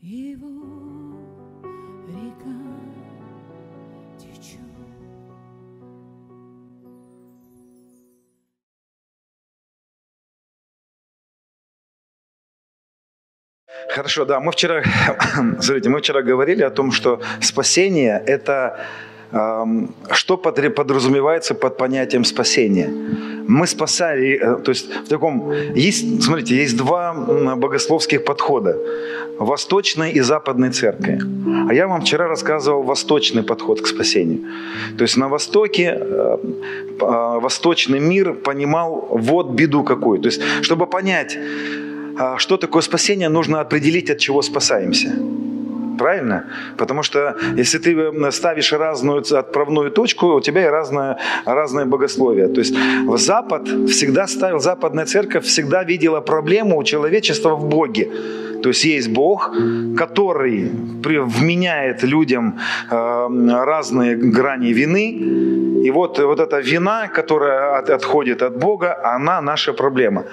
Его река течет. Хорошо, да, мы вчера, смотрите, мы вчера говорили о том, что спасение – это эм, что подразумевается под понятием спасения. Мы спасали, э, то есть в таком, есть, смотрите, есть два богословских подхода, восточной и западной церкви. А я вам вчера рассказывал восточный подход к спасению. То есть на Востоке э, э, восточный мир понимал вот беду какую. То есть чтобы понять, а что такое спасение, нужно определить, от чего спасаемся. Правильно? Потому что если ты э, ставишь разную отправную точку, у тебя и разное, разное богословие. То есть в Запад всегда ставил, западная церковь всегда видела проблему у человечества в Боге. То есть есть Бог, который вменяет людям э, разные грани вины. И вот, вот эта вина, которая от- отходит от Бога, она наша проблема.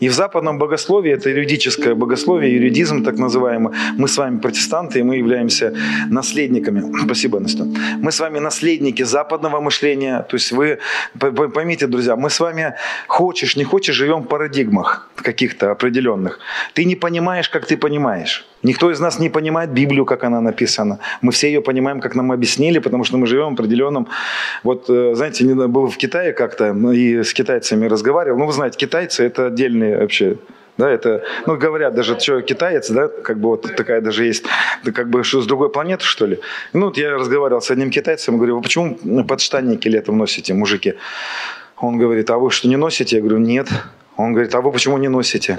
И в западном богословии, это юридическое богословие, юридизм так называемый, мы с вами протестанты, и мы являемся наследниками. Спасибо, Настя. Мы с вами наследники западного мышления. То есть вы, поймите, друзья, мы с вами, хочешь, не хочешь, живем в парадигмах каких-то определенных. Ты не понимаешь, как ты понимаешь. Никто из нас не понимает Библию, как она написана. Мы все ее понимаем, как нам объяснили, потому что мы живем в определенном... Вот, э, знаете, не был в Китае как-то ну, и с китайцами разговаривал. Ну, вы знаете, китайцы – это отдельные вообще да, это, ну, говорят даже, что китаец, да, как бы вот такая даже есть, да, как бы, что с другой планеты, что ли. Ну, вот я разговаривал с одним китайцем, говорю, вы почему подштанники летом носите, мужики? Он говорит, а вы что, не носите? Я говорю, нет. Он говорит, а вы почему не носите?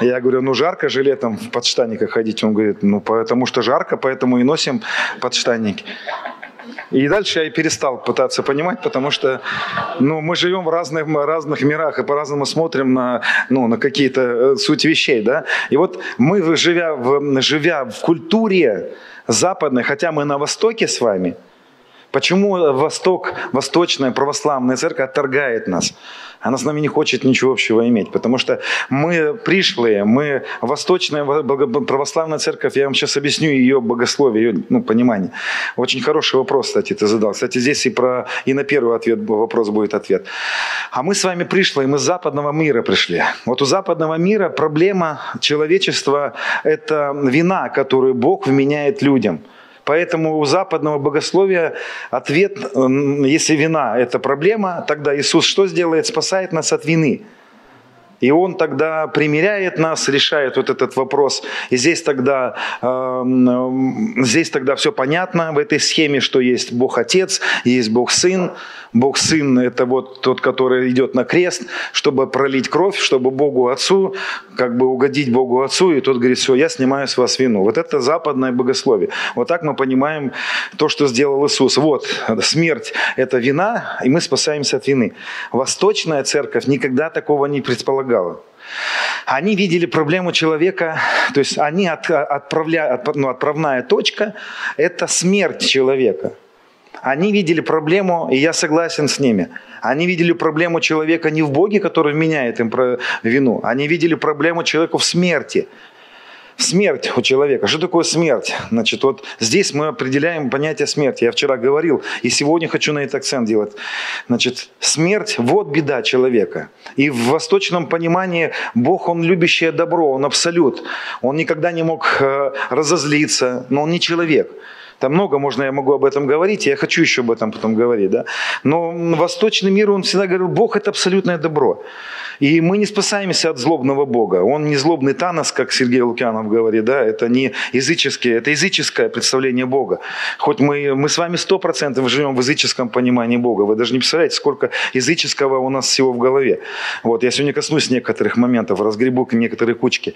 Я говорю, ну жарко же летом в подштанниках ходить. Он говорит, ну потому что жарко, поэтому и носим подштанники. И дальше я и перестал пытаться понимать, потому что ну, мы живем в разных, разных мирах и по-разному смотрим на, ну, на какие-то э, суть вещей. Да? И вот мы, живя в, живя в культуре западной, хотя мы на Востоке с вами, почему Восток, Восточная Православная Церковь отторгает нас? Она с нами не хочет ничего общего иметь, потому что мы пришлые, мы Восточная Православная Церковь, я вам сейчас объясню ее богословие, ее ну, понимание. Очень хороший вопрос, кстати, ты задал. Кстати, здесь и, про, и на первый ответ, вопрос будет ответ. А мы с вами пришлые, мы с западного мира пришли. Вот у западного мира проблема человечества – это вина, которую Бог вменяет людям – Поэтому у западного богословия ответ, если вина – это проблема, тогда Иисус что сделает? Спасает нас от вины. И Он тогда примиряет нас, решает вот этот вопрос. И здесь тогда, эм, здесь тогда все понятно в этой схеме, что есть Бог Отец, есть Бог Сын. Бог Сын – это вот тот, который идет на крест, чтобы пролить кровь, чтобы Богу Отцу, как бы угодить Богу Отцу. И тот говорит, все, я снимаю с вас вину. Вот это западное богословие. Вот так мы понимаем то, что сделал Иисус. Вот, смерть – это вина, и мы спасаемся от вины. Восточная церковь никогда такого не предполагала. Они видели проблему человека, то есть они от, отправля, от- ну, отправная точка – это смерть человека. Они видели проблему, и я согласен с ними. Они видели проблему человека не в Боге, который меняет им вину. Они видели проблему человека в смерти. Смерть у человека. Что такое смерть? Значит, вот здесь мы определяем понятие смерти. Я вчера говорил, и сегодня хочу на это акцент делать. Значит, смерть – вот беда человека. И в восточном понимании Бог, Он любящее добро, Он абсолют. Он никогда не мог э, разозлиться, но Он не человек. Там много можно, я могу об этом говорить, я хочу еще об этом потом говорить, да. Но восточный мир, он всегда говорил, Бог это абсолютное добро. И мы не спасаемся от злобного Бога. Он не злобный Танос, как Сергей Лукьянов говорит, да, это не языческое, это языческое представление Бога. Хоть мы, мы с вами сто процентов живем в языческом понимании Бога. Вы даже не представляете, сколько языческого у нас всего в голове. Вот, я сегодня коснусь некоторых моментов, разгребу некоторые кучки.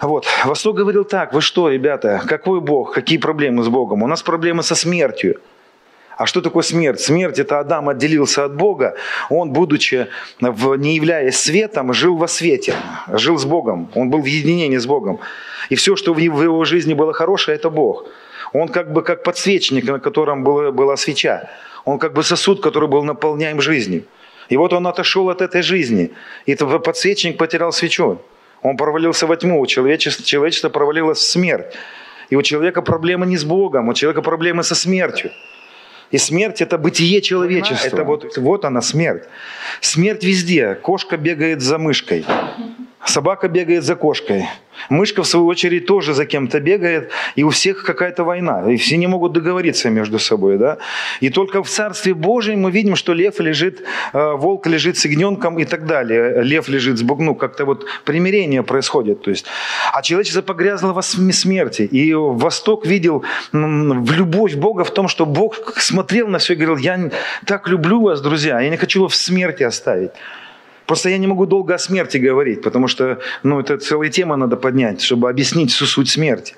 Вот, Восток говорил так, вы что, ребята, какой Бог, какие проблемы с Богом? У нас проблемы со смертью. А что такое смерть? Смерть – это Адам отделился от Бога. Он, будучи, в, не являясь светом, жил во свете, жил с Богом. Он был в единении с Богом. И все, что в его жизни было хорошее, это Бог. Он как бы как подсвечник, на котором была, была свеча. Он как бы сосуд, который был наполняем жизнью. И вот он отошел от этой жизни. И этот подсвечник потерял свечу. Он провалился во тьму, человечество, человечество провалилось в смерть. И у человека проблемы не с Богом, у человека проблемы со смертью. И смерть – это бытие человечества. Это вот, вот она, смерть. Смерть везде. Кошка бегает за мышкой. Собака бегает за кошкой. Мышка, в свою очередь, тоже за кем-то бегает, и у всех какая-то война, и все не могут договориться между собой. Да? И только в Царстве Божьем мы видим, что лев лежит, э, волк лежит с ягненком и так далее. Лев лежит с ну, как-то вот примирение происходит. То есть. А человечество погрязло во смерти. И Восток видел в любовь Бога в том, что Бог смотрел на все и говорил, я так люблю вас, друзья, я не хочу его в смерти оставить. Просто я не могу долго о смерти говорить, потому что ну, это целая тема надо поднять, чтобы объяснить всю суть смерти.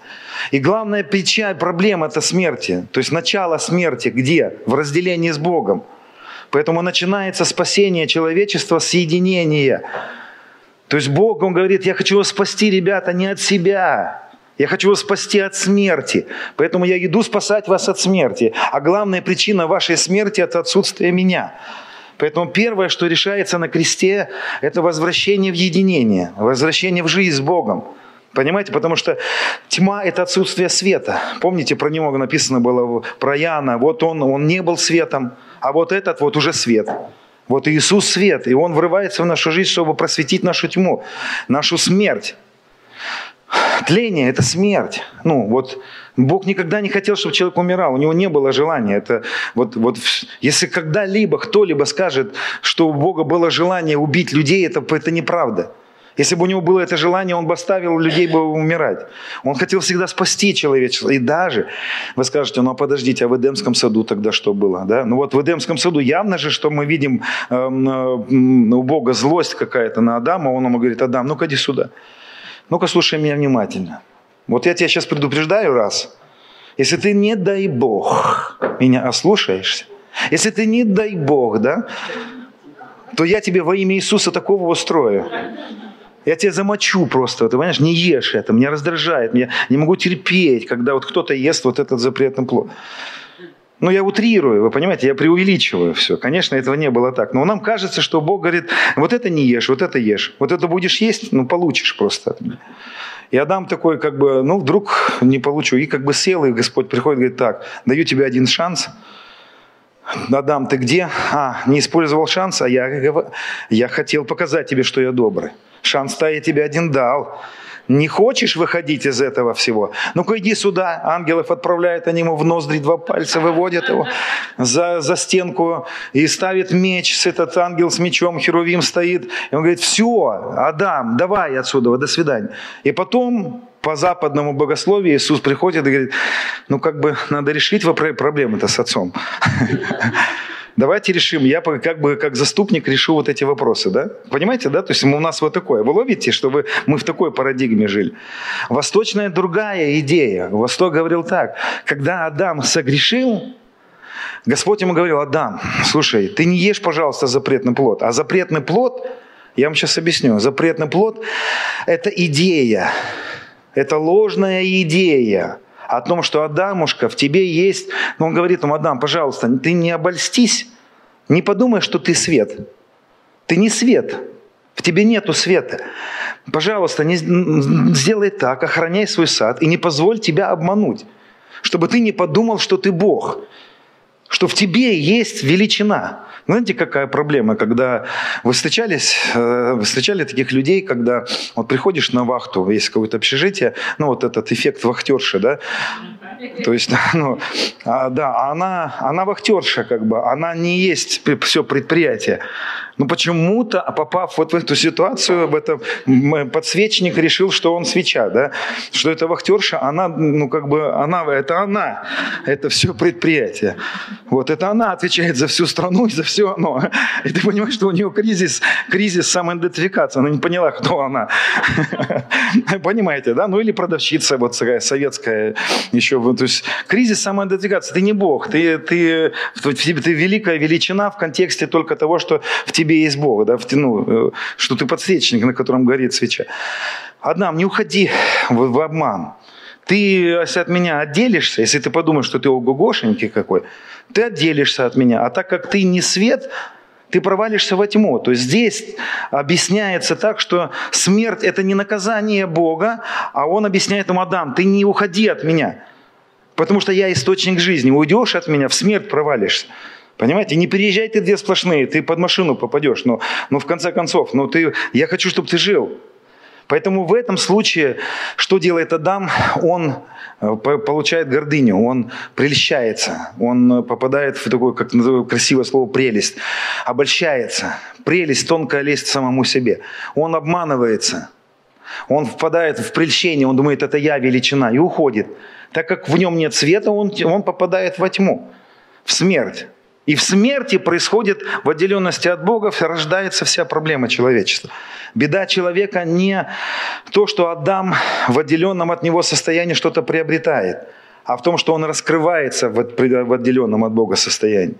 И главная причина, проблема – это смерти. То есть начало смерти где? В разделении с Богом. Поэтому начинается спасение человечества с единения. То есть Бог, Он говорит, я хочу вас спасти, ребята, не от себя. Я хочу вас спасти от смерти. Поэтому я иду спасать вас от смерти. А главная причина вашей смерти – это отсутствие меня. Поэтому первое, что решается на кресте, это возвращение в единение, возвращение в жизнь с Богом. Понимаете? Потому что тьма – это отсутствие света. Помните, про него написано было, про Яна. Вот он, он не был светом, а вот этот вот уже свет. Вот Иисус свет, и Он врывается в нашу жизнь, чтобы просветить нашу тьму, нашу смерть. Тление – это смерть. Ну, вот Бог никогда не хотел, чтобы человек умирал. У него не было желания. Это вот, вот, если когда-либо кто-либо скажет, что у Бога было желание убить людей, это, это неправда. Если бы у него было это желание, он бы оставил людей бы умирать. Он хотел всегда спасти человечество. И даже, вы скажете, ну а подождите, а в Эдемском саду тогда что было? Да? Ну вот в Эдемском саду явно же, что мы видим э, э, у Бога злость какая-то на Адама. Он ему говорит, Адам, ну-ка иди сюда. Ну-ка слушай меня внимательно. Вот я тебя сейчас предупреждаю раз. Если ты, не дай Бог, меня ослушаешься, если ты, не дай Бог, да, то я тебе во имя Иисуса такого устрою. Я тебя замочу просто, ты понимаешь, не ешь это, меня раздражает, я не могу терпеть, когда вот кто-то ест вот этот запретный плод. Ну, я утрирую, вы понимаете, я преувеличиваю все. Конечно, этого не было так. Но нам кажется, что Бог говорит, вот это не ешь, вот это ешь. Вот это будешь есть, ну, получишь просто от меня. И Адам такой, как бы, ну, вдруг не получу. И как бы сел, и Господь приходит и говорит, так, даю тебе один шанс. Адам, ты где? А, не использовал шанс, а я, я хотел показать тебе, что я добрый. Шанс-то я тебе один дал. Не хочешь выходить из этого всего? Ну-ка иди сюда. Ангелов отправляют, они ему в ноздри два пальца выводят его за, за стенку и ставит меч. Этот ангел с мечом, Херувим стоит. И он говорит, все, Адам, давай отсюда, до свидания. И потом по западному богословию Иисус приходит и говорит, ну как бы надо решить проблемы-то с отцом. Давайте решим, я как бы как заступник решу вот эти вопросы, да? Понимаете, да? То есть у нас вот такое. Вы ловите, чтобы мы в такой парадигме жили. Восточная другая идея. Восток говорил так, когда Адам согрешил, Господь ему говорил, Адам, слушай, ты не ешь, пожалуйста, запретный плод. А запретный плод, я вам сейчас объясню, запретный плод – это идея, это ложная идея – о том, что Адамушка, в тебе есть... Но он говорит ему, Адам, пожалуйста, ты не обольстись, не подумай, что ты свет. Ты не свет, в тебе нету света. Пожалуйста, не, сделай так, охраняй свой сад и не позволь тебя обмануть, чтобы ты не подумал, что ты Бог, что в тебе есть величина. Знаете, какая проблема, когда вы встречались, э, вы встречали таких людей, когда вот приходишь на вахту, есть какое-то общежитие, ну вот этот эффект вахтерши, да, то есть, ну, а, да, она, она вахтерша, как бы, она не есть все предприятие. Но почему-то, попав вот в эту ситуацию, в этом подсвечник решил, что он свеча, да? что это вахтерша, она, ну как бы, она, это она, это все предприятие. Вот это она отвечает за всю страну и за все оно. И ты понимаешь, что у нее кризис, кризис самоидентификации, она не поняла, кто она. Понимаете, да? Ну или продавщица вот такая советская еще, то есть кризис самоидентификации. Ты не Бог, ты, ты, ты, ты великая величина в контексте только того, что в тебе есть Бог, да, втянул, э, что ты подсвечник, на котором горит свеча. Адам, не уходи в, в обман. Ты, от меня отделишься, если ты подумаешь, что ты ого-гошенький какой, ты отделишься от меня. А так как ты не свет, ты провалишься во тьму. То есть здесь объясняется так, что смерть – это не наказание Бога, а он объясняет ему, Адам, ты не уходи от меня, потому что я источник жизни. Уйдешь от меня, в смерть провалишься. Понимаете, не переезжай ты две сплошные, ты под машину попадешь. Но, но в конце концов, но ты, я хочу, чтобы ты жил. Поэтому в этом случае, что делает Адам? Он э, получает гордыню, он прельщается, он попадает в такое, как называю красивое слово, прелесть, обольщается. Прелесть тонкая лезть самому себе. Он обманывается, он впадает в прельщение, он думает, это я величина, и уходит. Так как в нем нет света, он, он попадает во тьму, в смерть. И в смерти происходит, в отделенности от Бога, рождается вся проблема человечества. Беда человека не то, что Адам в отделенном от него состоянии что-то приобретает, а в том, что он раскрывается в отделенном от Бога состоянии.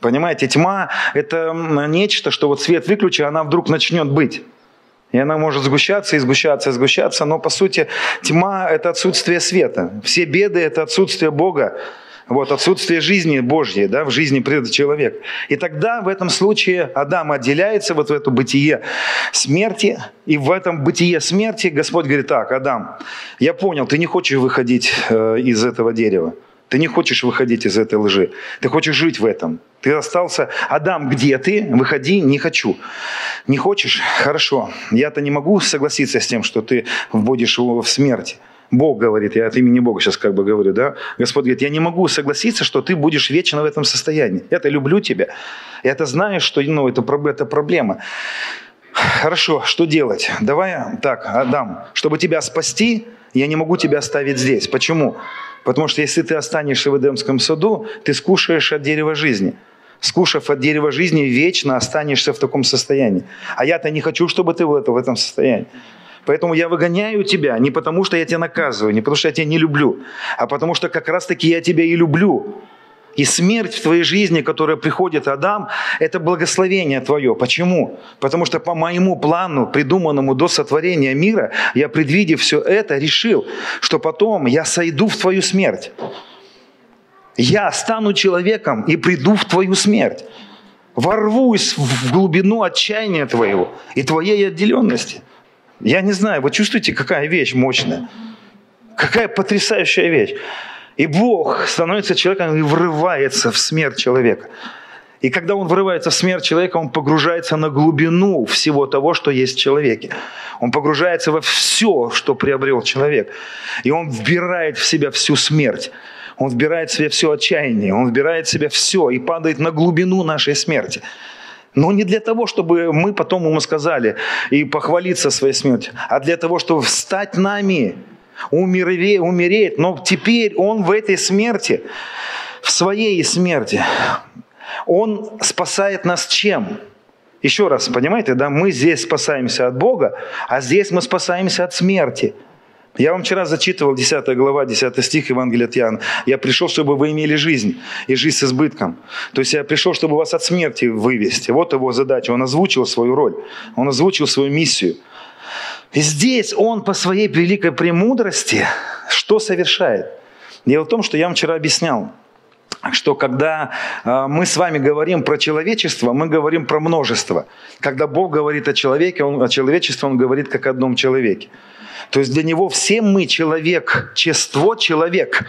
Понимаете, тьма – это нечто, что вот свет выключи, она вдруг начнет быть. И она может сгущаться и сгущаться и сгущаться, но по сути тьма – это отсутствие света. Все беды – это отсутствие Бога, вот, отсутствие жизни Божьей да, в жизни человека. И тогда в этом случае Адам отделяется вот в это бытие смерти, и в этом бытие смерти Господь говорит, так, Адам, я понял, ты не хочешь выходить э, из этого дерева, ты не хочешь выходить из этой лжи, ты хочешь жить в этом. Ты остался, Адам, где ты? Выходи, не хочу. Не хочешь? Хорошо. Я-то не могу согласиться с тем, что ты вводишь его в смерть. Бог говорит, я от имени Бога сейчас как бы говорю, да? Господь говорит, я не могу согласиться, что ты будешь вечно в этом состоянии. Я-то люблю тебя. Я-то знаю, что ну, это, это проблема. Хорошо, что делать? Давай так, Адам, чтобы тебя спасти, я не могу тебя оставить здесь. Почему? Потому что если ты останешься в Эдемском саду, ты скушаешь от дерева жизни. Скушав от дерева жизни, вечно останешься в таком состоянии. А я-то не хочу, чтобы ты в этом состоянии. Поэтому я выгоняю тебя не потому, что я тебя наказываю, не потому, что я тебя не люблю, а потому что как раз-таки я тебя и люблю. И смерть в твоей жизни, которая приходит, Адам, это благословение твое. Почему? Потому что по моему плану, придуманному до сотворения мира, я, предвидев все это, решил, что потом я сойду в твою смерть. Я стану человеком и приду в твою смерть. Ворвусь в глубину отчаяния твоего и твоей отделенности – я не знаю, вы чувствуете, какая вещь мощная? Какая потрясающая вещь. И Бог становится человеком и врывается в смерть человека. И когда он врывается в смерть человека, он погружается на глубину всего того, что есть в человеке. Он погружается во все, что приобрел человек. И он вбирает в себя всю смерть. Он вбирает в себя все отчаяние. Он вбирает в себя все и падает на глубину нашей смерти. Но не для того, чтобы мы потом ему сказали и похвалиться своей смертью, а для того, чтобы встать нами, умереть, умереть. Но теперь он в этой смерти, в своей смерти, он спасает нас чем? Еще раз, понимаете, да, мы здесь спасаемся от Бога, а здесь мы спасаемся от смерти – я вам вчера зачитывал 10 глава, 10 стих Евангелия от Иоанна. «Я пришел, чтобы вы имели жизнь, и жизнь с избытком». То есть я пришел, чтобы вас от смерти вывести. Вот его задача. Он озвучил свою роль, он озвучил свою миссию. И здесь он по своей великой премудрости что совершает? Дело в том, что я вам вчера объяснял, что когда э, мы с вами говорим про человечество, мы говорим про множество. Когда Бог говорит о человеке, он, о человечестве, Он говорит как о одном человеке. То есть для него все мы человек, чество человек.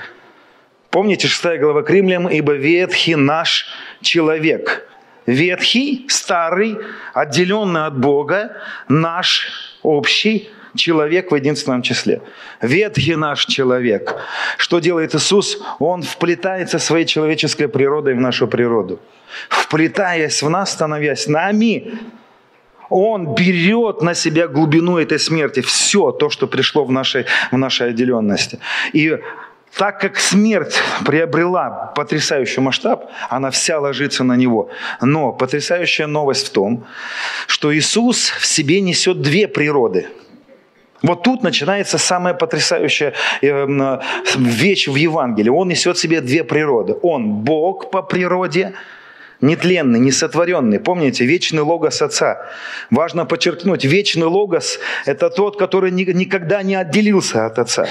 Помните 6 глава к римлянам, ибо ветхий наш человек. Ветхий, старый, отделенный от Бога, наш общий человек в единственном числе. Ветхий наш человек. Что делает Иисус? Он вплетается своей человеческой природой в нашу природу. Вплетаясь в нас, становясь нами, он берет на себя глубину этой смерти, все то, что пришло в нашей, в нашей отделенности. И так как смерть приобрела потрясающий масштаб, она вся ложится на него. Но потрясающая новость в том, что Иисус в себе несет две природы. Вот тут начинается самая потрясающая э, вещь в Евангелии. Он несет в себе две природы. Он Бог по природе – нетленный, несотворенный. Помните, вечный логос Отца. Важно подчеркнуть, вечный логос – это тот, который никогда не отделился от Отца.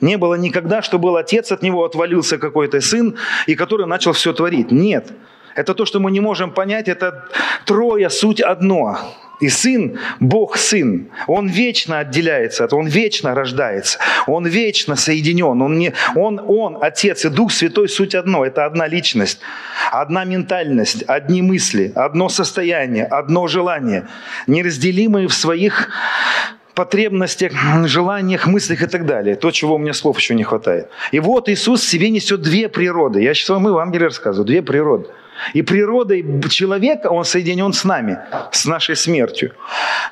Не было никогда, что был Отец, от него отвалился какой-то Сын, и который начал все творить. Нет. Это то, что мы не можем понять, это трое, суть одно. И Сын, Бог Сын, Он вечно отделяется, от, Он вечно рождается, Он вечно соединен, Он, не, он, он, Отец и Дух Святой, суть одно, это одна личность, одна ментальность, одни мысли, одно состояние, одно желание, неразделимые в своих потребностях, желаниях, мыслях и так далее. То, чего у меня слов еще не хватает. И вот Иисус в себе несет две природы. Я сейчас вам Евангелие рассказываю. Две природы. И природой человека он соединен с нами, с нашей смертью.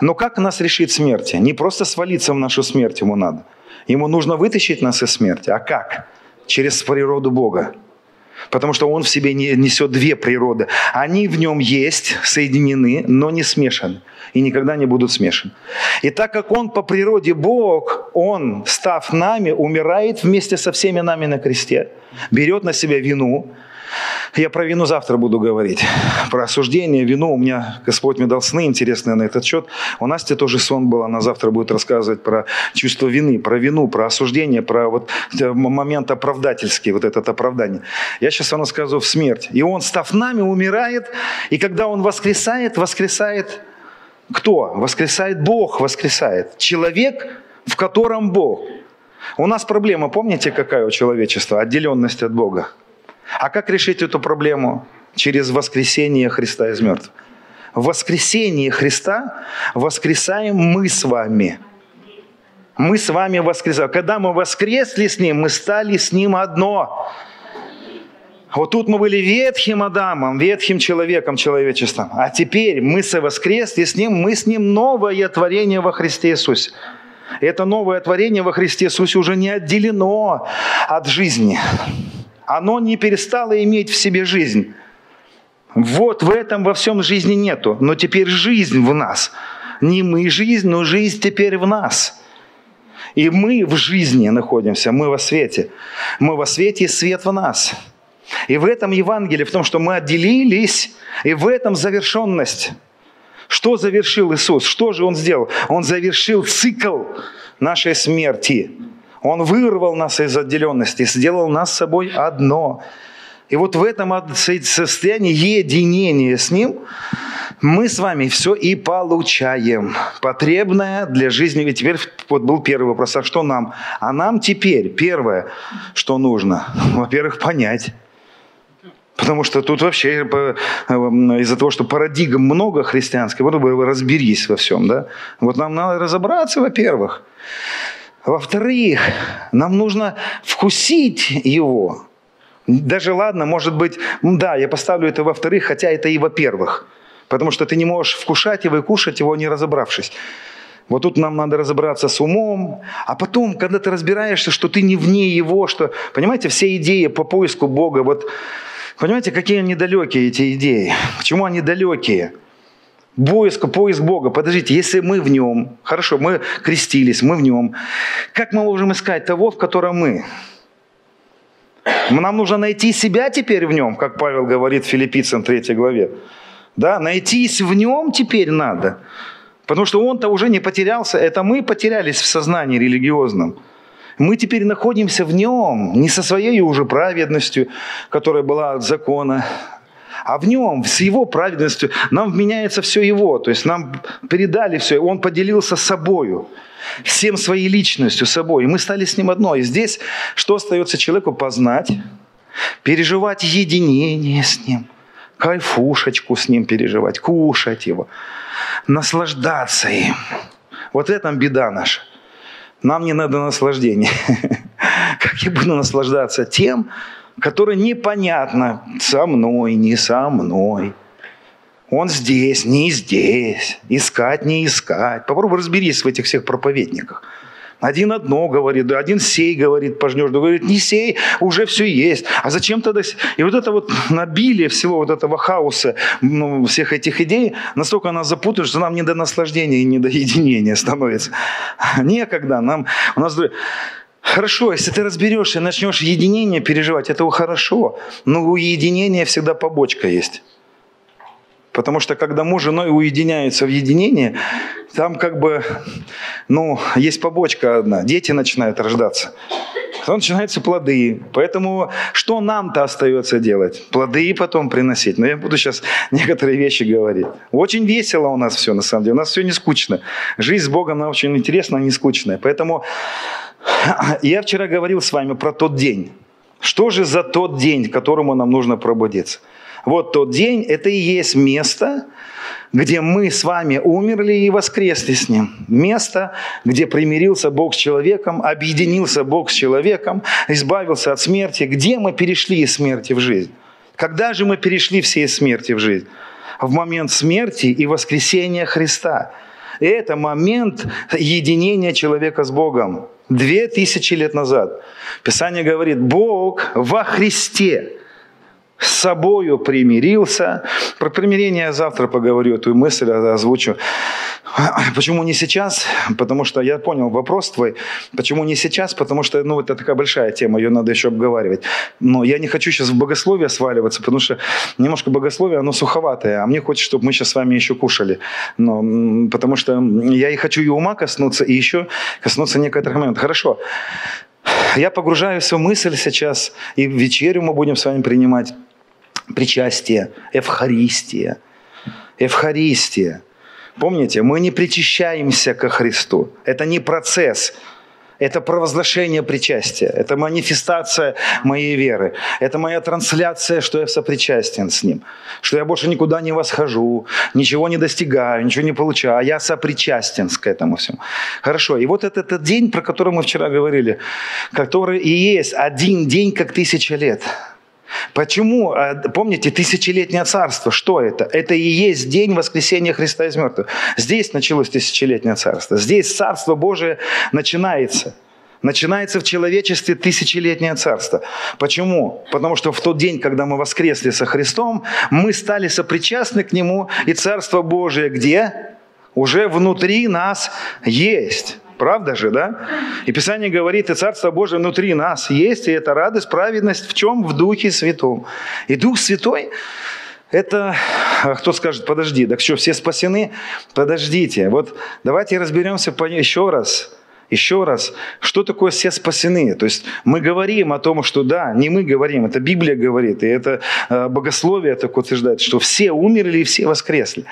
Но как нас решить смерти? Не просто свалиться в нашу смерть ему надо. Ему нужно вытащить нас из смерти. А как? Через природу Бога. Потому что он в себе несет две природы. Они в нем есть, соединены, но не смешаны. И никогда не будут смешаны. И так как он по природе Бог, он, став нами, умирает вместе со всеми нами на кресте, берет на себя вину, я про вину завтра буду говорить. Про осуждение, вину. У меня Господь мне дал сны интересные на этот счет. У Насти тоже сон был. Она завтра будет рассказывать про чувство вины, про вину, про осуждение, про вот э, момент оправдательский, вот это оправдание. Я сейчас вам рассказываю в смерть. И Он, став нами, умирает. И когда Он воскресает, воскресает кто? Воскресает Бог, воскресает. Человек, в котором Бог. У нас проблема, помните, какая у человечества? Отделенность от Бога. А как решить эту проблему? Через воскресение Христа из мертвых. В воскресении Христа воскресаем мы с вами. Мы с вами воскресаем. Когда мы воскресли с Ним, мы стали с Ним одно. Вот тут мы были ветхим Адамом, ветхим человеком, человечеством. А теперь мы совоскресли с Ним, мы с Ним новое творение во Христе Иисусе. Это новое творение во Христе Иисусе уже не отделено от жизни оно не перестало иметь в себе жизнь. Вот в этом во всем жизни нету. Но теперь жизнь в нас. Не мы жизнь, но жизнь теперь в нас. И мы в жизни находимся, мы во свете. Мы во свете, и свет в нас. И в этом Евангелие, в том, что мы отделились, и в этом завершенность. Что завершил Иисус? Что же Он сделал? Он завершил цикл нашей смерти. Он вырвал нас из отделенности, сделал нас с собой одно. И вот в этом состоянии единения с Ним мы с вами все и получаем. Потребное для жизни. И теперь вот был первый вопрос, а что нам? А нам теперь первое, что нужно, во-первых, понять. Потому что тут вообще э, из-за того, что парадигм много христианских, вот вы разберись во всем, да? Вот нам надо разобраться, во-первых. Во-вторых, нам нужно вкусить его. Даже ладно, может быть, да, я поставлю это во-вторых, хотя это и во-первых. Потому что ты не можешь вкушать его и кушать его, не разобравшись. Вот тут нам надо разобраться с умом. А потом, когда ты разбираешься, что ты не вне его, что, понимаете, все идеи по поиску Бога, вот, понимаете, какие они далекие, эти идеи. Почему они далекие? Поиск, поиск Бога. Подождите, если мы в нем, хорошо, мы крестились, мы в нем, как мы можем искать того, в котором мы? Нам нужно найти себя теперь в нем, как Павел говорит в Филиппийцам 3 главе. Да, найтись в нем теперь надо. Потому что он-то уже не потерялся, это мы потерялись в сознании религиозном. Мы теперь находимся в нем, не со своей уже праведностью, которая была от закона, а в нем, с его праведностью, нам вменяется все его. То есть нам передали все, он поделился собою, всем своей личностью, собой. И мы стали с ним одно. И здесь что остается человеку познать, переживать единение с ним, кайфушечку с ним переживать, кушать его, наслаждаться им. Вот этом беда наша. Нам не надо наслаждения. Как я буду наслаждаться тем, которое непонятно со мной, не со мной. Он здесь, не здесь. Искать, не искать. Попробуй разберись в этих всех проповедниках. Один одно говорит, один сей говорит, пожнешь, другой говорит, не сей, уже все есть. А зачем тогда... И вот это вот набили всего вот этого хаоса, ну, всех этих идей, настолько нас запутают, что нам не до наслаждения и не до единения становится. Некогда нам... У нас Хорошо, если ты разберешься, начнешь единение переживать, это хорошо. Но у единения всегда побочка есть. Потому что когда муж с женой уединяются в единении, там как бы, ну, есть побочка одна. Дети начинают рождаться. потом начинаются плоды. Поэтому что нам-то остается делать? Плоды потом приносить. Но я буду сейчас некоторые вещи говорить. Очень весело у нас все, на самом деле. У нас все не скучно. Жизнь с Богом, она очень интересная, не скучная. Поэтому я вчера говорил с вами про тот день. Что же за тот день, к которому нам нужно пробудиться? Вот тот день – это и есть место, где мы с вами умерли и воскресли с Ним. Место, где примирился Бог с человеком, объединился Бог с человеком, избавился от смерти. Где мы перешли из смерти в жизнь? Когда же мы перешли все из смерти в жизнь? В момент смерти и воскресения Христа. И это момент единения человека с Богом. Две тысячи лет назад. Писание говорит, Бог во Христе – с собою примирился. Про примирение я завтра поговорю, эту мысль озвучу. Почему не сейчас? Потому что я понял вопрос твой. Почему не сейчас? Потому что ну, это такая большая тема, ее надо еще обговаривать. Но я не хочу сейчас в богословие сваливаться, потому что немножко богословие, оно суховатое, а мне хочется, чтобы мы сейчас с вами еще кушали. Но, потому что я и хочу и ума коснуться, и еще коснуться некоторых моментов. Хорошо. Я погружаюсь в мысль сейчас, и вечерю мы будем с вами принимать причастие, Евхаристия. Евхаристия. Помните, мы не причащаемся ко Христу. Это не процесс. Это провозглашение причастия. Это манифестация моей веры. Это моя трансляция, что я сопричастен с Ним. Что я больше никуда не восхожу, ничего не достигаю, ничего не получаю. А я сопричастен к этому всему. Хорошо. И вот этот, этот день, про который мы вчера говорили, который и есть один день, как тысяча лет – Почему, а, помните, тысячелетнее царство, что это? Это и есть день воскресения Христа из мертвых. Здесь началось тысячелетнее царство. Здесь царство Божие начинается. Начинается в человечестве тысячелетнее царство. Почему? Потому что в тот день, когда мы воскресли со Христом, мы стали сопричастны к Нему, и Царство Божие где? Уже внутри нас есть. Правда же, да? И Писание говорит, и Царство Божие внутри нас есть, и это радость, праведность в чем? В Духе Святом. И Дух Святой это, а кто скажет, подожди, так что, все спасены? Подождите. Вот давайте разберемся еще раз. Еще раз, что такое все спасены? То есть мы говорим о том, что да, не мы говорим, это Библия говорит, и это э, богословие так утверждает, что все умерли и все воскресли.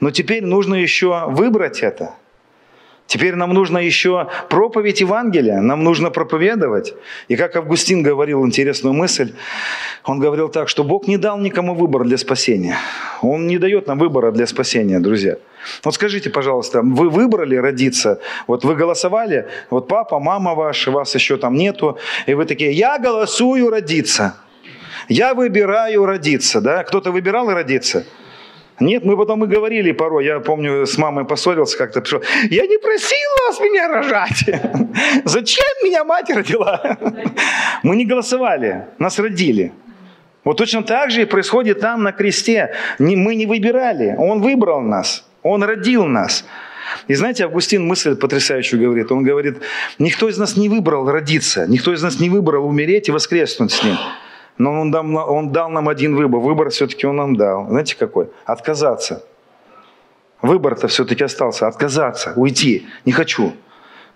Но теперь нужно еще выбрать это – Теперь нам нужно еще проповедь Евангелия, нам нужно проповедовать. И как Августин говорил интересную мысль, он говорил так, что Бог не дал никому выбор для спасения. Он не дает нам выбора для спасения, друзья. Вот скажите, пожалуйста, вы выбрали родиться, вот вы голосовали, вот папа, мама ваши, вас еще там нету, и вы такие, я голосую родиться, я выбираю родиться, да? Кто-то выбирал родиться? Нет, мы потом и говорили порой, я помню, с мамой поссорился как-то, пришел, я не просил вас меня рожать. Зачем меня мать родила? Мы не голосовали, нас родили. Вот точно так же и происходит там на кресте. Мы не выбирали, Он выбрал нас, Он родил нас. И знаете, Августин мысль потрясающую говорит. Он говорит, никто из нас не выбрал родиться, никто из нас не выбрал умереть и воскреснуть с Ним. Но он дал, он дал нам один выбор. Выбор все-таки он нам дал. Знаете какой? Отказаться. Выбор-то все-таки остался. Отказаться, уйти. Не хочу.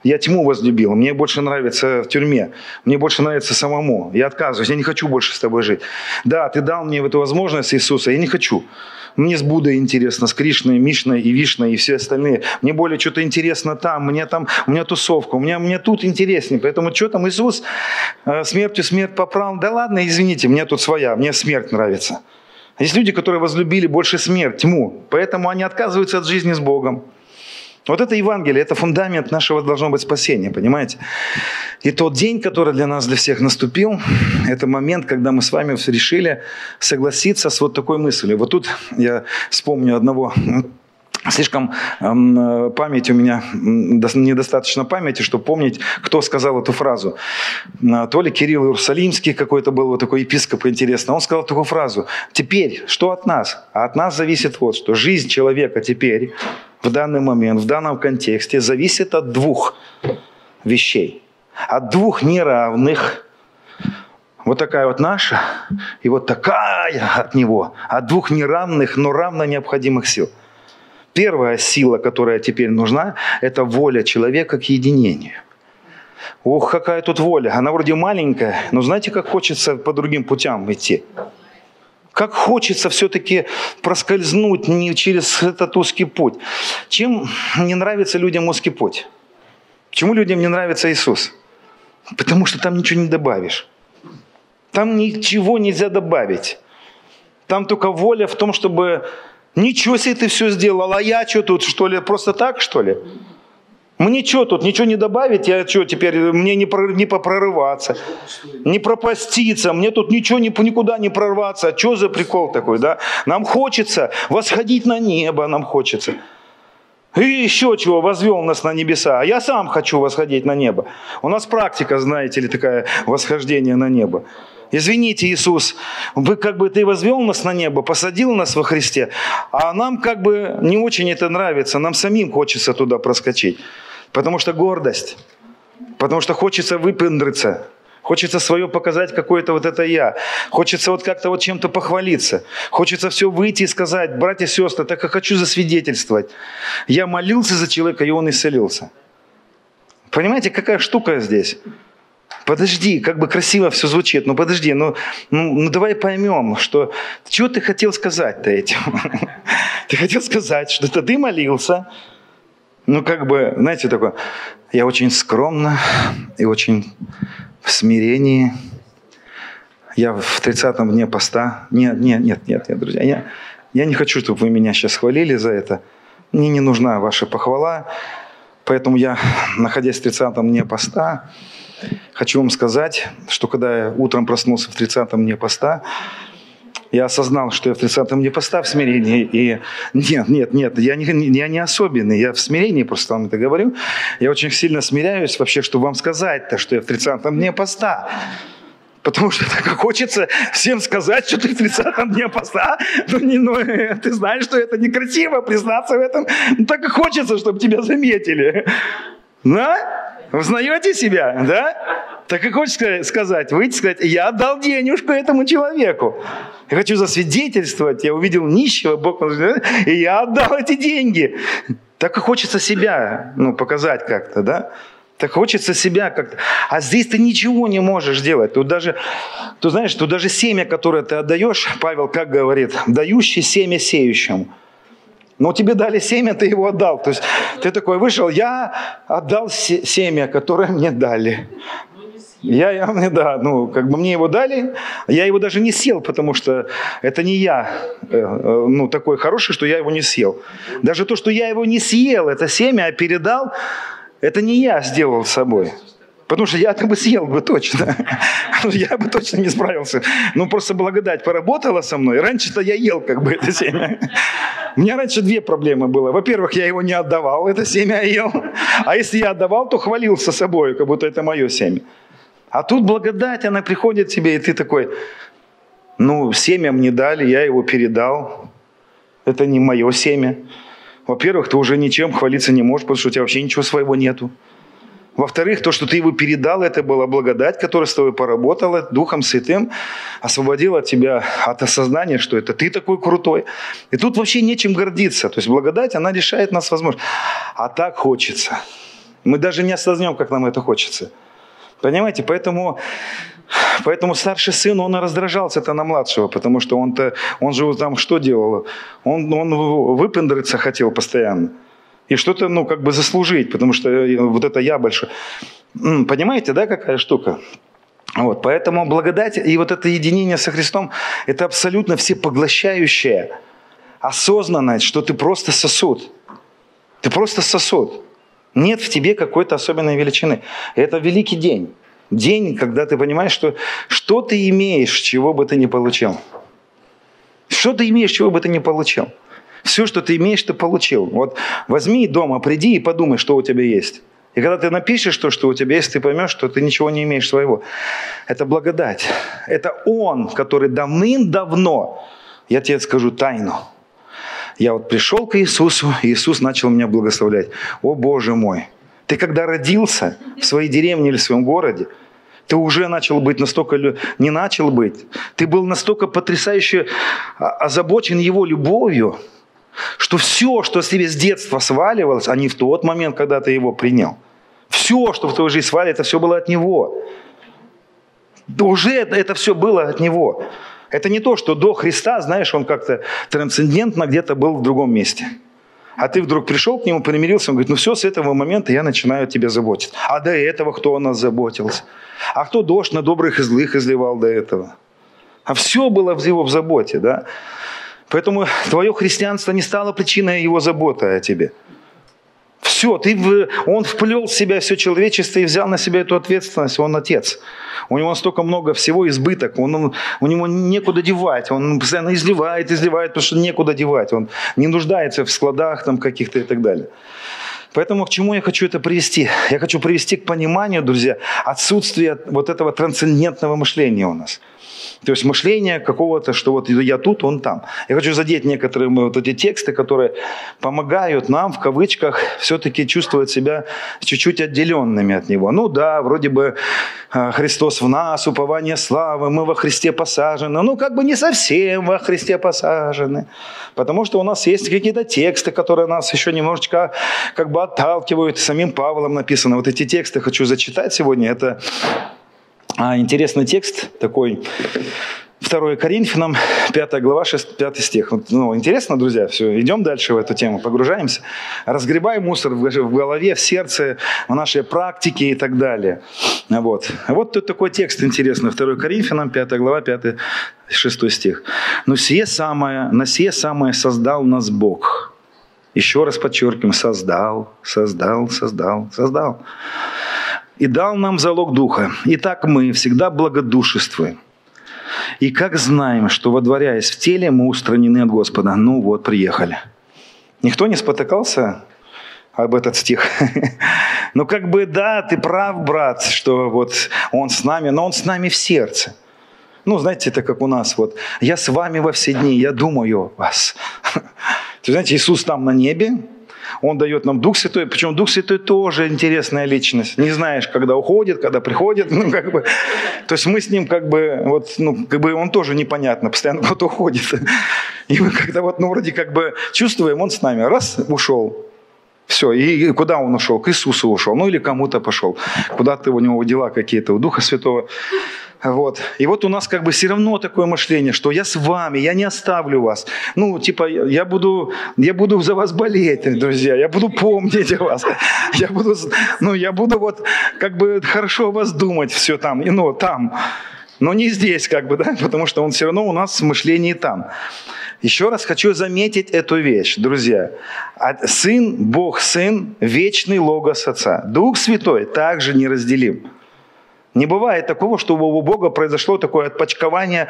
Я тьму возлюбил. Мне больше нравится в тюрьме. Мне больше нравится самому. Я отказываюсь. Я не хочу больше с тобой жить. Да, ты дал мне эту возможность, Иисуса. Я не хочу. Мне с Буддой интересно, с Кришной, Мишной и Вишной и все остальные. Мне более что-то интересно там, мне там, у меня тусовка, у меня, мне тут интереснее. Поэтому что там Иисус э, смертью смерть поправил? Да ладно, извините, мне тут своя, мне смерть нравится. Есть люди, которые возлюбили больше смерть, тьму, поэтому они отказываются от жизни с Богом. Вот это Евангелие, это фундамент нашего должно быть спасения, понимаете? И тот день, который для нас, для всех наступил, это момент, когда мы с вами решили согласиться с вот такой мыслью. Вот тут я вспомню одного Слишком э, память у меня, недостаточно памяти, чтобы помнить, кто сказал эту фразу. То ли Кирилл Иерусалимский какой-то был, вот такой епископ, интересно. Он сказал такую фразу. Теперь, что от нас? А от нас зависит вот что. Жизнь человека теперь в данный момент, в данном контексте зависит от двух вещей. От двух неравных. Вот такая вот наша и вот такая от него. От двух неравных, но равно необходимых сил. Первая сила, которая теперь нужна, это воля человека к единению. Ох, какая тут воля. Она вроде маленькая, но знаете, как хочется по другим путям идти? Как хочется все-таки проскользнуть не через этот узкий путь. Чем не нравится людям узкий путь? Почему людям не нравится Иисус? Потому что там ничего не добавишь. Там ничего нельзя добавить. Там только воля в том, чтобы ничего себе ты все сделал, а я что тут, что ли, просто так, что ли? Мне что тут, ничего не добавить, я что теперь, мне не, про, не попрорываться, не пропаститься, мне тут ничего не, никуда не прорваться. А что за прикол такой, да? Нам хочется восходить на небо, нам хочется. И еще чего, возвел нас на небеса. А я сам хочу восходить на небо. У нас практика, знаете ли, такая восхождение на небо. Извините, Иисус, вы как бы ты возвел нас на небо, посадил нас во Христе, а нам как бы не очень это нравится, нам самим хочется туда проскочить. Потому что гордость, потому что хочется выпендриться, Хочется свое показать, какое-то вот это я. Хочется вот как-то вот чем-то похвалиться. Хочется все выйти и сказать, братья и сестры, так как хочу засвидетельствовать. Я молился за человека, и он исцелился. Понимаете, какая штука здесь? Подожди, как бы красиво все звучит, но подожди, ну, ну, ну давай поймем, что что ты хотел сказать-то этим? Ты хотел сказать, что ты молился, ну как бы, знаете, такое, я очень скромно и очень в смирении. Я в 30-м дне поста. Нет, нет, нет, нет, нет, друзья. Я, я не хочу, чтобы вы меня сейчас хвалили за это. Мне не нужна ваша похвала. Поэтому я, находясь в 30-м дне поста, хочу вам сказать, что когда я утром проснулся в 30-м дне поста, я осознал, что я в 30-м дне поста в смирении. И нет, нет, нет, я не, я не особенный, я в смирении просто вам это говорю. Я очень сильно смиряюсь вообще, чтобы вам сказать-то, что я в 30-м дне поста. Потому что так хочется всем сказать, что ты в 30-м дне поста. Ну, не, ну, ты знаешь, что это некрасиво признаться в этом. Ну, так и хочется, чтобы тебя заметили. Да? Узнаете себя, да? Так и хочешь сказать, выйти сказать, я отдал денежку этому человеку. Я хочу засвидетельствовать, я увидел нищего, Бог, и я отдал эти деньги. Так и хочется себя ну, показать как-то, да? Так хочется себя как-то. А здесь ты ничего не можешь делать. Тут даже, ты знаешь, тут даже семя, которое ты отдаешь, Павел как говорит, дающий семя сеющему. Но тебе дали семя, ты его отдал. То есть ты такой вышел, я отдал семя, которое мне дали. Я, я, да, ну, как бы мне его дали, я его даже не съел, потому что это не я, э, э, ну, такой хороший, что я его не съел. Даже то, что я его не съел, это семя, а передал, это не я сделал с собой. Потому что я-то бы съел бы точно. Я бы точно не справился. Ну, просто благодать поработала со мной. Раньше-то я ел как бы это семя. У меня раньше две проблемы было. Во-первых, я его не отдавал, это семя ел. А если я отдавал, то хвалился собой, как будто это мое семя. А тут благодать, она приходит тебе, и ты такой, ну, семя мне дали, я его передал. Это не мое семя. Во-первых, ты уже ничем хвалиться не можешь, потому что у тебя вообще ничего своего нету. Во-вторых, то, что ты его передал, это была благодать, которая с тобой поработала, Духом Святым, освободила тебя от осознания, что это ты такой крутой. И тут вообще нечем гордиться. То есть благодать, она решает нас возможность. А так хочется. Мы даже не осознаем, как нам это хочется. Понимаете, поэтому, поэтому старший сын, он и раздражался-то на младшего, потому что он-то, он же там что делал? Он, он выпендриться хотел постоянно. И что-то, ну, как бы заслужить, потому что э, вот это я большой. Понимаете, да, какая штука? Вот, поэтому благодать и вот это единение со Христом – это абсолютно всепоглощающее осознанность, что ты просто сосуд. Ты просто сосуд. Нет в тебе какой-то особенной величины. Это великий день. День, когда ты понимаешь, что, что ты имеешь, чего бы ты ни получил. Что ты имеешь, чего бы ты ни получил. Все, что ты имеешь, ты получил. Вот возьми дома, приди и подумай, что у тебя есть. И когда ты напишешь то, что у тебя есть, ты поймешь, что ты ничего не имеешь своего. Это благодать. Это Он, который давным-давно, я тебе скажу тайну, я вот пришел к Иисусу, и Иисус начал меня благословлять. О Боже мой! Ты когда родился в своей деревне или в своем городе, ты уже начал быть настолько, не начал быть, ты был настолько потрясающе озабочен Его любовью, что все, что с тебе с детства сваливалось, а не в тот момент, когда ты его принял. Все что в твою жизнь свали, это все было от Него. Уже это, это все было от Него. Это не то, что до Христа, знаешь, он как-то трансцендентно где-то был в другом месте. А ты вдруг пришел к нему, примирился, он говорит, ну все, с этого момента я начинаю тебя заботиться. А до этого кто о нас заботился? А кто дождь на добрых и злых изливал до этого? А все было в его в заботе, да? Поэтому твое христианство не стало причиной его заботы о тебе. Все, ты, он вплел в себя все человечество и взял на себя эту ответственность. Он отец. У него столько много всего избыток. Он, у него некуда девать. Он постоянно изливает, изливает, потому что некуда девать. Он не нуждается в складах там каких-то и так далее. Поэтому к чему я хочу это привести? Я хочу привести к пониманию, друзья, отсутствия вот этого трансцендентного мышления у нас. То есть мышление какого-то, что вот я тут, он там. Я хочу задеть некоторые вот эти тексты, которые помогают нам, в кавычках, все-таки чувствовать себя чуть-чуть отделенными от Него. Ну да, вроде бы а, Христос в нас, упование славы, мы во Христе посажены. Ну как бы не совсем во Христе посажены. Потому что у нас есть какие-то тексты, которые нас еще немножечко как бы отталкивают. Самим Павлом написано. Вот эти тексты хочу зачитать сегодня. Это интересный текст такой. 2 Коринфянам, 5 глава, 6, 5 стих. Ну, интересно, друзья, все, идем дальше в эту тему, погружаемся. Разгребаем мусор в голове, в сердце, в нашей практике и так далее. Вот. Вот тут такой текст интересный. 2 Коринфянам, 5 глава, 5, 6 стих. «Но сие самое, на сие самое создал нас Бог». Еще раз подчеркиваем, создал, создал, создал, создал и дал нам залог Духа. Итак, мы всегда благодушествуем. И как знаем, что водворяясь в теле, мы устранены от Господа. Ну вот, приехали. Никто не спотыкался об этот стих. Ну как бы да, ты прав, брат, что вот он с нами, но он с нами в сердце. Ну, знаете, это как у нас вот. Я с вами во все дни, я думаю о вас. Ты знаете, Иисус там на небе, он дает нам Дух Святой. Причем Дух Святой тоже интересная личность. Не знаешь, когда уходит, когда приходит. Ну, как бы, то есть мы с ним как бы, вот, ну, как бы он тоже непонятно, постоянно куда-то уходит. И мы когда вот, ну, вроде как бы чувствуем, он с нами. Раз, ушел. Все, и куда он ушел? К Иисусу ушел, ну или кому-то пошел. Куда-то у него дела какие-то, у Духа Святого. Вот. И вот у нас как бы все равно такое мышление, что я с вами, я не оставлю вас. Ну, типа, я буду, я буду за вас болеть, друзья, я буду помнить о вас. Я буду, ну, я буду вот как бы хорошо о вас думать все там, ну, там. Но не здесь, как бы, да, потому что он все равно у нас в мышлении там. Еще раз хочу заметить эту вещь, друзья. Сын, Бог Сын, вечный Логос Отца. Дух Святой также неразделим. Не бывает такого, чтобы у Бога произошло такое отпочкование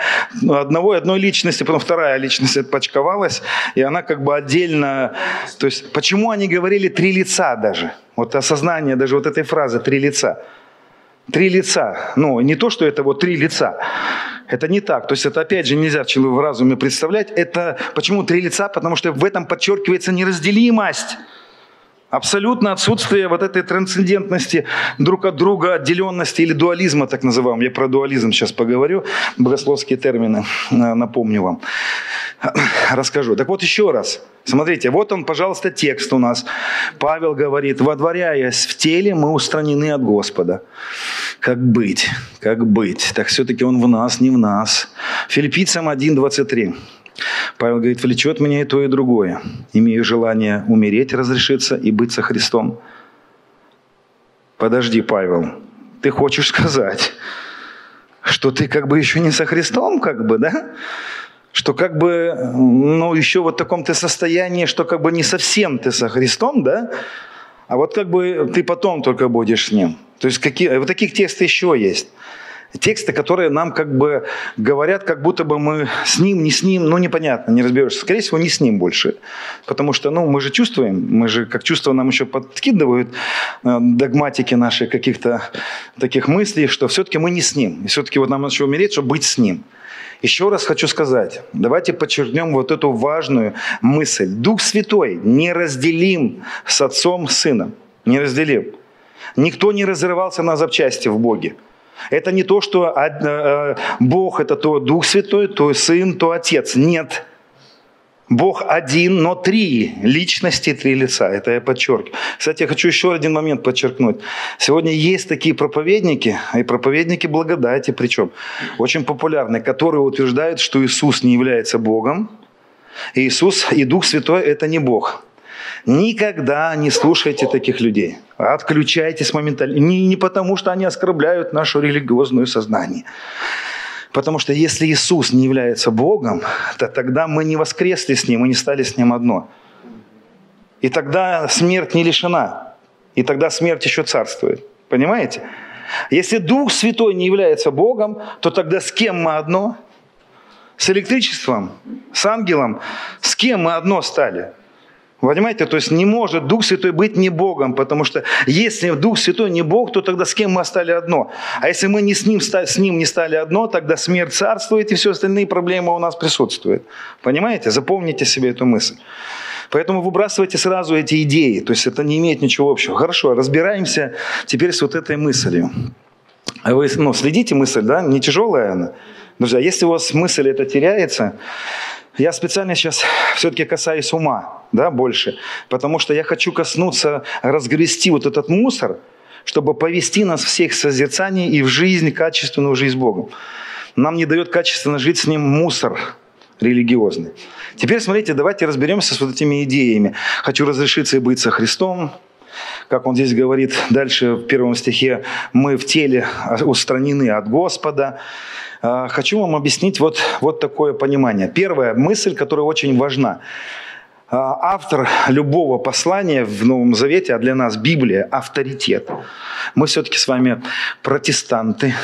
одного и одной личности, потом вторая личность отпочковалась, и она как бы отдельно... То есть почему они говорили три лица даже? Вот осознание даже вот этой фразы «три лица». Три лица. Ну, не то, что это вот три лица. Это не так. То есть это, опять же, нельзя в разуме представлять. Это почему три лица? Потому что в этом подчеркивается неразделимость. Абсолютно отсутствие вот этой трансцендентности друг от друга, отделенности или дуализма, так называемого. Я про дуализм сейчас поговорю, богословские термины напомню вам. Расскажу. Так вот еще раз. Смотрите, вот он, пожалуйста, текст у нас. Павел говорит, водворяясь в теле, мы устранены от Господа. Как быть? Как быть? Так все-таки он в нас, не в нас. Филиппийцам 1.23. Павел говорит, влечет меня и то, и другое. Имею желание умереть, разрешиться и быть со Христом. Подожди, Павел, ты хочешь сказать, что ты как бы еще не со Христом, как бы, да? Что как бы, ну, еще вот в таком ты состоянии, что как бы не совсем ты со Христом, да? А вот как бы ты потом только будешь с Ним. То есть какие, вот таких текстов еще есть тексты, которые нам как бы говорят, как будто бы мы с ним, не с ним, ну непонятно, не разберешься. Скорее всего, не с ним больше. Потому что, ну, мы же чувствуем, мы же, как чувства нам еще подкидывают э, догматики наши каких-то таких мыслей, что все-таки мы не с ним. И все-таки вот нам надо умереть, чтобы быть с ним. Еще раз хочу сказать, давайте подчеркнем вот эту важную мысль. Дух Святой неразделим с Отцом, Сыном. Неразделим. Никто не разрывался на запчасти в Боге. Это не то, что э, Бог – это то Дух Святой, то Сын, то Отец. Нет. Бог один, но три личности, три лица. Это я подчеркиваю. Кстати, я хочу еще один момент подчеркнуть. Сегодня есть такие проповедники, и проповедники благодати причем, очень популярные, которые утверждают, что Иисус не является Богом, и Иисус и Дух Святой – это не Бог. Никогда не слушайте таких людей. Отключайтесь моментально. Не, не потому, что они оскорбляют наше религиозное сознание. Потому что если Иисус не является Богом, то тогда мы не воскресли с Ним, мы не стали с Ним одно. И тогда смерть не лишена. И тогда смерть еще царствует. Понимаете? Если Дух Святой не является Богом, то тогда с кем мы одно? С электричеством, с ангелом. С кем мы одно стали? Понимаете, то есть не может Дух Святой быть не Богом, потому что если Дух Святой не Бог, то тогда с кем мы стали одно? А если мы не с, ним, с Ним не стали одно, тогда смерть царствует, и все остальные проблемы у нас присутствуют. Понимаете? Запомните себе эту мысль. Поэтому выбрасывайте сразу эти идеи, то есть это не имеет ничего общего. Хорошо, разбираемся теперь с вот этой мыслью. Вы ну, следите мысль, да? Не тяжелая она? Друзья, если у вас мысль эта теряется, я специально сейчас все-таки касаюсь ума, да, больше, потому что я хочу коснуться, разгрести вот этот мусор, чтобы повести нас всех в созерцание и в жизнь, качественную жизнь с Богом. Нам не дает качественно жить с Ним мусор религиозный. Теперь смотрите, давайте разберемся с вот этими идеями. Хочу разрешиться и быть со Христом, как он здесь говорит дальше в первом стихе, мы в теле устранены от Господа. А, хочу вам объяснить вот, вот такое понимание. Первая мысль, которая очень важна. А, автор любого послания в Новом Завете, а для нас Библия – авторитет. Мы все-таки с вами протестанты,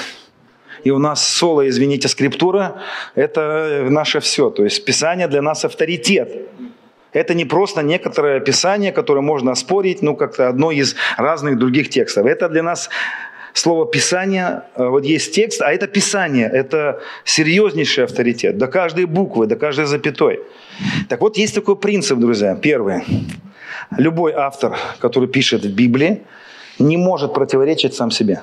и у нас соло, извините, скриптура – это наше все. То есть Писание для нас авторитет. Это не просто некоторое Писание, которое можно оспорить, ну, как-то одно из разных других текстов. Это для нас слово Писание, э, вот есть текст, а это Писание, это серьезнейший авторитет, до каждой буквы, до каждой запятой. Так вот, есть такой принцип, друзья. Первый. Любой автор, который пишет в Библии, не может противоречить сам себе.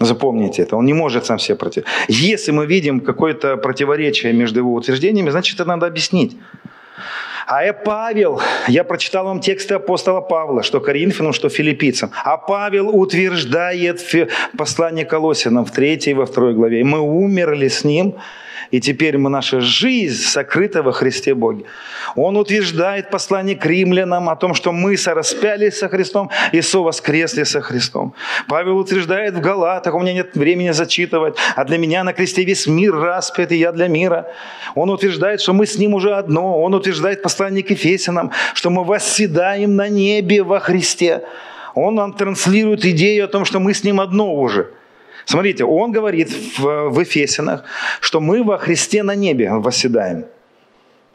Запомните это, он не может сам себе противоречить. Если мы видим какое-то противоречие между его утверждениями, значит, это надо объяснить. А я Павел, я прочитал вам тексты апостола Павла, что Коринфянам, что филиппийцам. А Павел утверждает в послании Колосинам в 3 и во 2 главе. Мы умерли с ним, и теперь мы, наша жизнь сокрыта во Христе Боге. Он утверждает послание к римлянам о том, что мы сораспялись со Христом и совоскресли со Христом. Павел утверждает в Галатах, у меня нет времени зачитывать, а для меня на кресте весь мир распят, и я для мира. Он утверждает, что мы с ним уже одно. Он утверждает послание к Ефесянам, что мы восседаем на небе во Христе. Он нам транслирует идею о том, что мы с ним одно уже – Смотрите, он говорит в, в Ефесинах, что мы во Христе на небе восседаем.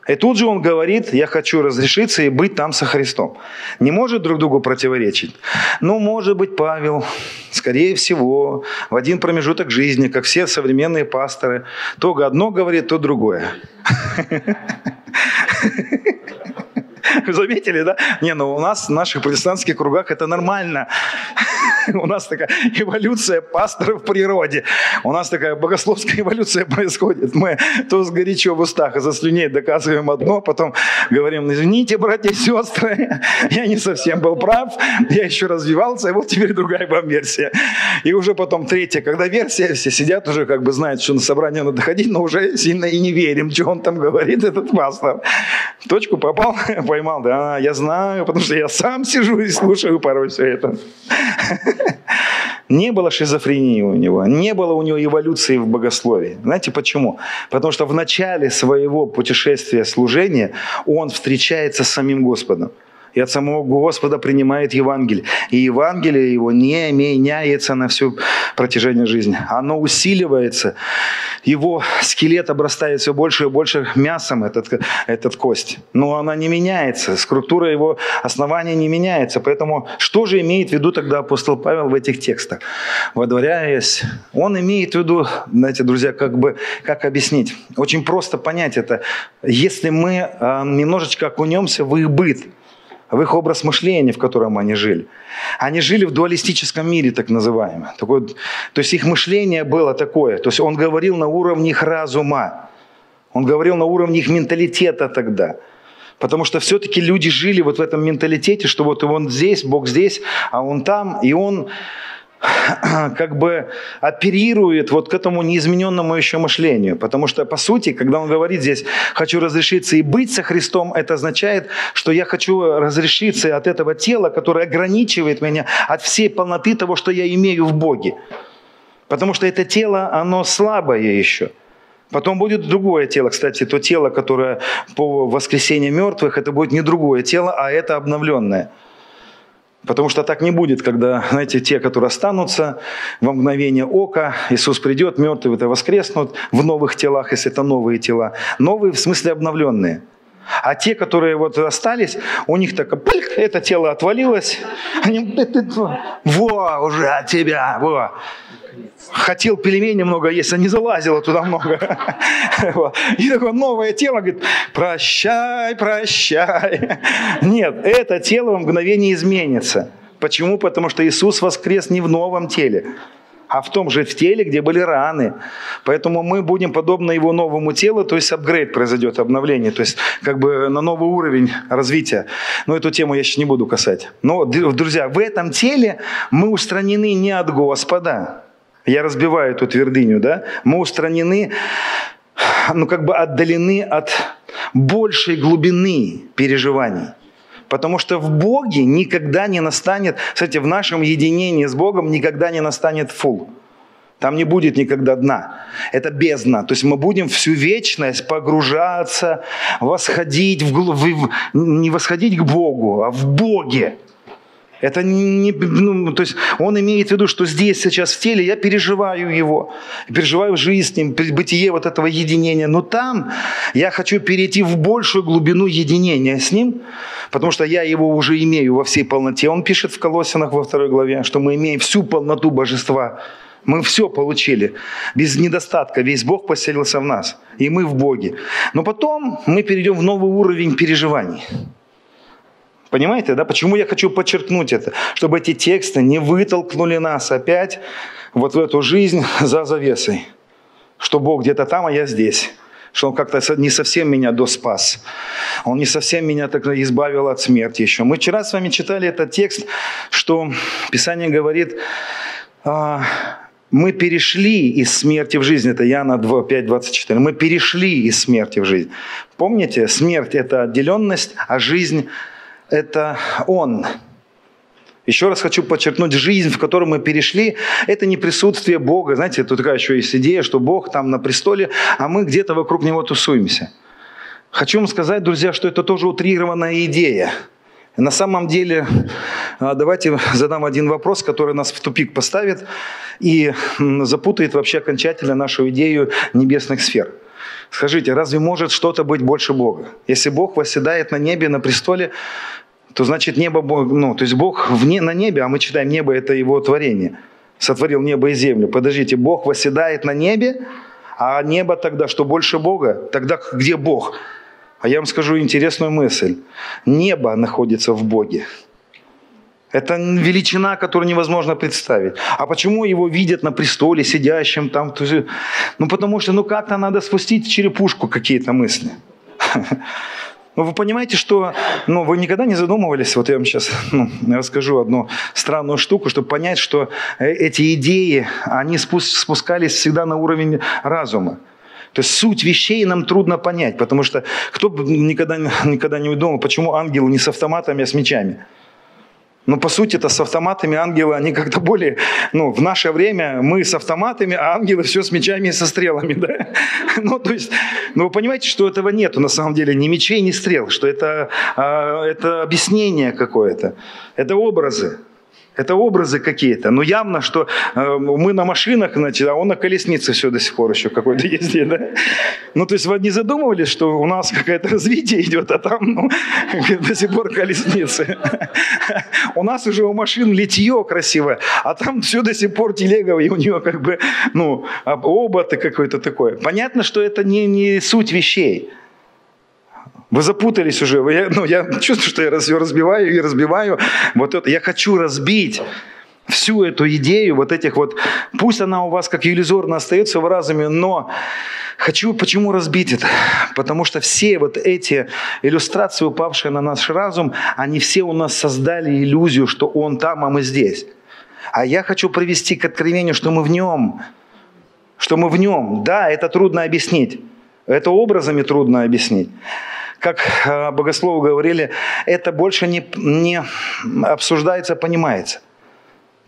И тут же он говорит, я хочу разрешиться и быть там со Христом. Не может друг другу противоречить. Ну, может быть, Павел, скорее всего, в один промежуток жизни, как все современные пасторы, то одно говорит, то другое. Заметили, да? Не, ну у нас в наших протестантских кругах это нормально. У нас такая эволюция пастора в природе. У нас такая богословская эволюция происходит. Мы то с горячо в устах, а за слюней доказываем одно, потом говорим, извините, братья и сестры, я не совсем был прав, я еще развивался, и вот теперь другая вам версия. И уже потом третья, когда версия, все сидят уже как бы знают, что на собрание надо ходить, но уже сильно и не верим, что он там говорит, этот пастор. В точку попал, поймал, да, я знаю, потому что я сам сижу и слушаю порой все это. Не было шизофрении у него, не было у него эволюции в богословии. Знаете почему? Потому что в начале своего путешествия служения он встречается с самим Господом и от самого Господа принимает Евангелие. И Евангелие его не меняется на всю протяжение жизни. Оно усиливается. Его скелет обрастает все больше и больше мясом, этот, этот кость. Но она не меняется. Структура его основания не меняется. Поэтому что же имеет в виду тогда апостол Павел в этих текстах? Водворяясь, он имеет в виду, знаете, друзья, как бы, как объяснить? Очень просто понять это. Если мы э, немножечко окунемся в их быт, в их образ мышления, в котором они жили. Они жили в дуалистическом мире, так называемом. Такой, то есть их мышление было такое. То есть он говорил на уровне их разума. Он говорил на уровне их менталитета тогда. Потому что все-таки люди жили вот в этом менталитете, что вот он здесь, Бог здесь, а он там, и он как бы оперирует вот к этому неизмененному еще мышлению. Потому что, по сути, когда он говорит здесь «хочу разрешиться и быть со Христом», это означает, что я хочу разрешиться от этого тела, которое ограничивает меня от всей полноты того, что я имею в Боге. Потому что это тело, оно слабое еще. Потом будет другое тело. Кстати, то тело, которое по воскресению мертвых, это будет не другое тело, а это обновленное – Потому что так не будет, когда, знаете, те, которые останутся во мгновение ока, Иисус придет, мертвые это воскреснут в новых телах, если это новые тела. Новые в смысле обновленные. А те, которые вот остались, у них так, пальк, это тело отвалилось. Они, во, уже от тебя, во хотел пельмени много есть, а не залазило туда много. И такое новое тело говорит, прощай, прощай. Нет, это тело в мгновение изменится. Почему? Потому что Иисус воскрес не в новом теле, а в том же в теле, где были раны. Поэтому мы будем подобно его новому телу, то есть апгрейд произойдет, обновление, то есть как бы на новый уровень развития. Но эту тему я сейчас не буду касать. Но, друзья, в этом теле мы устранены не от Господа, я разбиваю эту твердыню, да, мы устранены, ну как бы отдалены от большей глубины переживаний. Потому что в Боге никогда не настанет, кстати, в нашем единении с Богом никогда не настанет фул. Там не будет никогда дна. Это бездна. То есть мы будем всю вечность погружаться, восходить, в, в, не восходить к Богу, а в Боге. Это не, ну, то есть он имеет в виду, что здесь сейчас в теле я переживаю его, переживаю жизнь с ним, бытие вот этого единения. Но там я хочу перейти в большую глубину единения с ним, потому что я его уже имею во всей полноте. Он пишет в Колосинах во второй главе, что мы имеем всю полноту божества. Мы все получили. Без недостатка. Весь Бог поселился в нас. И мы в Боге. Но потом мы перейдем в новый уровень переживаний. Понимаете, да? Почему я хочу подчеркнуть это? Чтобы эти тексты не вытолкнули нас опять вот в эту жизнь за завесой. Что Бог где-то там, а я здесь. Что Он как-то не совсем меня доспас. Он не совсем меня так избавил от смерти еще. Мы вчера с вами читали этот текст, что Писание говорит, а, мы перешли из смерти в жизнь. Это Яна 2, 5, 24. Мы перешли из смерти в жизнь. Помните, смерть – это отделенность, а жизнь это Он. Еще раз хочу подчеркнуть, жизнь, в которую мы перешли, это не присутствие Бога. Знаете, тут такая еще есть идея, что Бог там на престоле, а мы где-то вокруг Него тусуемся. Хочу вам сказать, друзья, что это тоже утрированная идея. На самом деле, а, давайте задам один вопрос, который нас в тупик поставит и запутает вообще окончательно нашу идею небесных сфер – Скажите, разве может что-то быть больше Бога? Если Бог восседает на небе, на престоле, то значит небо, ну, то есть Бог вне, на небе, а мы читаем небо – это Его творение. Сотворил небо и землю. Подождите, Бог восседает на небе, а небо тогда, что больше Бога? Тогда где Бог? А я вам скажу интересную мысль. Небо находится в Боге. Это величина, которую невозможно представить. А почему его видят на престоле, сидящим там? Ну, потому что, ну, как-то надо спустить черепушку какие-то мысли. Ну, вы понимаете, что ну, вы никогда не задумывались, вот я вам сейчас ну, расскажу одну странную штуку, чтобы понять, что э, эти идеи, они спускались всегда на уровень разума. То есть суть вещей нам трудно понять, потому что кто бы никогда, никогда не думал, почему ангелы не с автоматами, а с мечами. Но по сути это с автоматами ангелы, они как-то более, ну, в наше время мы с автоматами, а ангелы все с мечами и со стрелами, да? Ну, то есть, ну, вы понимаете, что этого нету на самом деле, ни мечей, ни стрел, что это, а, это объяснение какое-то, это образы. Это образы какие-то. Но явно, что э, мы на машинах, значит, а он на колеснице все до сих пор еще какой-то ездит. Да? Ну, то есть вы не задумывались, что у нас какое-то развитие идет, а там ну, до сих пор колесницы. У нас уже у машин литье красивое, а там все до сих пор телега, и у нее как бы, ну, обод и какой-то такой. Понятно, что это не, не суть вещей. Вы запутались уже. Я, ну, я чувствую, что я все разбиваю и разбиваю. Вот это. Я хочу разбить всю эту идею вот этих вот, пусть она у вас как иллюзорно остается в разуме, но хочу почему разбить это? Потому что все вот эти иллюстрации, упавшие на наш разум, они все у нас создали иллюзию, что он там, а мы здесь. А я хочу привести к откровению, что мы в нем, что мы в нем. Да, это трудно объяснить. Это образами трудно объяснить как э, богословы говорили, это больше не, не обсуждается, понимается.